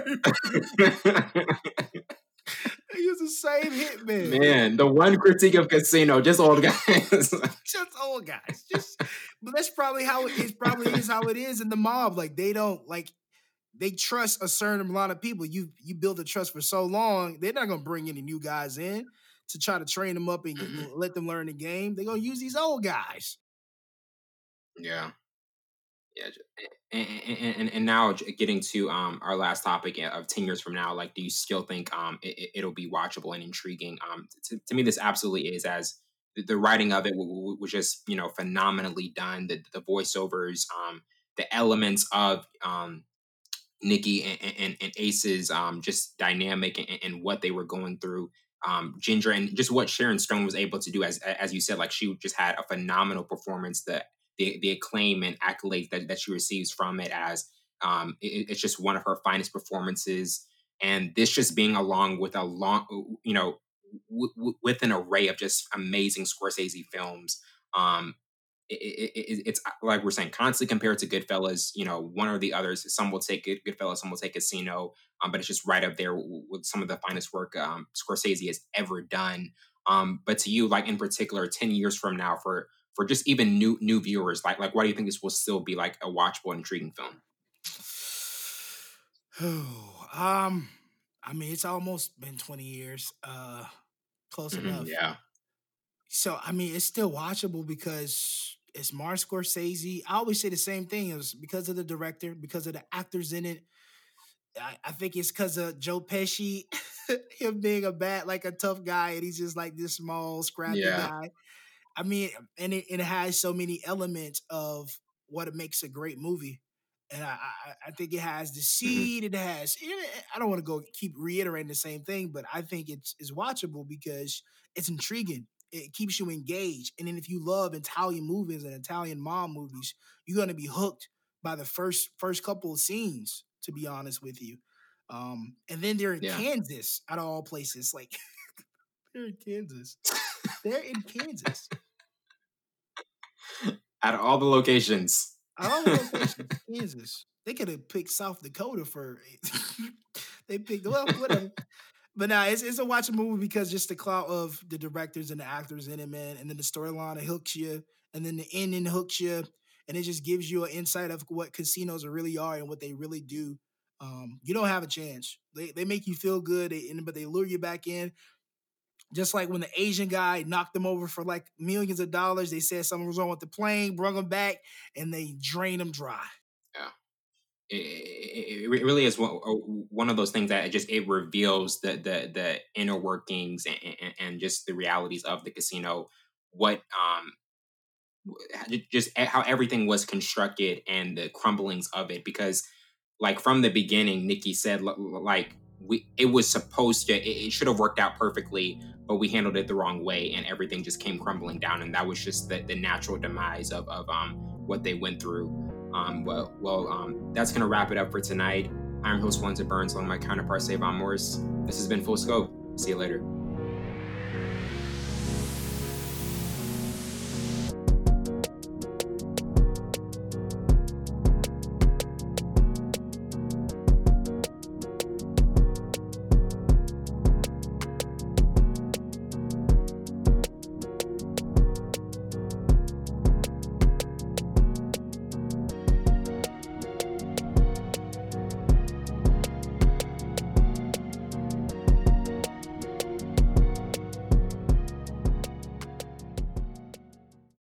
He was the same hitman. Man, the one critique of Casino, just old guys. just old guys. Just, but that's probably how it is. Probably is how it is in the mob. Like they don't like they trust a certain amount of people. You you build a trust for so long, they're not gonna bring any new guys in to try to train them up and let them learn the game. They're gonna use these old guys. Yeah. Yeah, and, and, and now getting to um, our last topic of ten years from now, like, do you still think um, it, will be watchable and intriguing? Um, to, to, me, this absolutely is. As the, writing of it was just you know phenomenally done. The the voiceovers, um, the elements of um, Nikki and, and, and Ace's um, just dynamic and, and, what they were going through. Um, Ginger and just what Sharon Stone was able to do, as as you said, like she just had a phenomenal performance. The the, the acclaim and accolades that, that she receives from it as Um, it, it's just one of her finest performances, and this just being along with a long, you know, w- w- with an array of just amazing Scorsese films. Um, it, it, it's like we're saying, constantly compared to Goodfellas. You know, one or the others. Some will take Good, Goodfellas, some will take Casino, um, but it's just right up there with some of the finest work um, Scorsese has ever done. Um, but to you, like in particular, ten years from now, for for just even new new viewers, like like why do you think this will still be like a watchable, intriguing film? um, I mean, it's almost been twenty years. Uh, close mm-hmm, enough. Yeah. So I mean, it's still watchable because it's Martin Scorsese. I always say the same thing. Is because of the director, because of the actors in it. I, I think it's because of Joe Pesci, him being a bad, like a tough guy, and he's just like this small, scrappy yeah. guy. I mean, and it, it has so many elements of what it makes a great movie and I, I, I think it has the mm-hmm. seed. It has. I don't want to go keep reiterating the same thing, but I think it's it's watchable because it's intriguing. It keeps you engaged, and then if you love Italian movies and Italian mom movies, you're gonna be hooked by the first first couple of scenes. To be honest with you, um, and then they're in yeah. Kansas, out of all places. Like they're in Kansas. they're in Kansas. Out of all the locations. I don't know Kansas. They could have picked South Dakota for they picked well, whatever. but now nah, it's it's a watching movie because just the clout of the directors and the actors in it, man, and then the storyline it hooks you, and then the ending hooks you, and it just gives you an insight of what casinos really are and what they really do. Um, you don't have a chance. They they make you feel good, they, but they lure you back in. Just like when the Asian guy knocked them over for like millions of dollars, they said something was wrong with the plane, brought them back, and they drained them dry. Yeah, it, it, really is one, uh, one of those things that it just it reveals the the the inner workings and, and, and just the realities of the casino. What um just how everything was constructed and the crumblings of it because like from the beginning nikki said like we it was supposed to it, it should have worked out perfectly but we handled it the wrong way and everything just came crumbling down. And that was just the, the natural demise of, of um, what they went through. Um, well well um, that's gonna wrap it up for tonight. I'm host Wanza Burns along with my counterpart Savon Morris. This has been full scope. See you later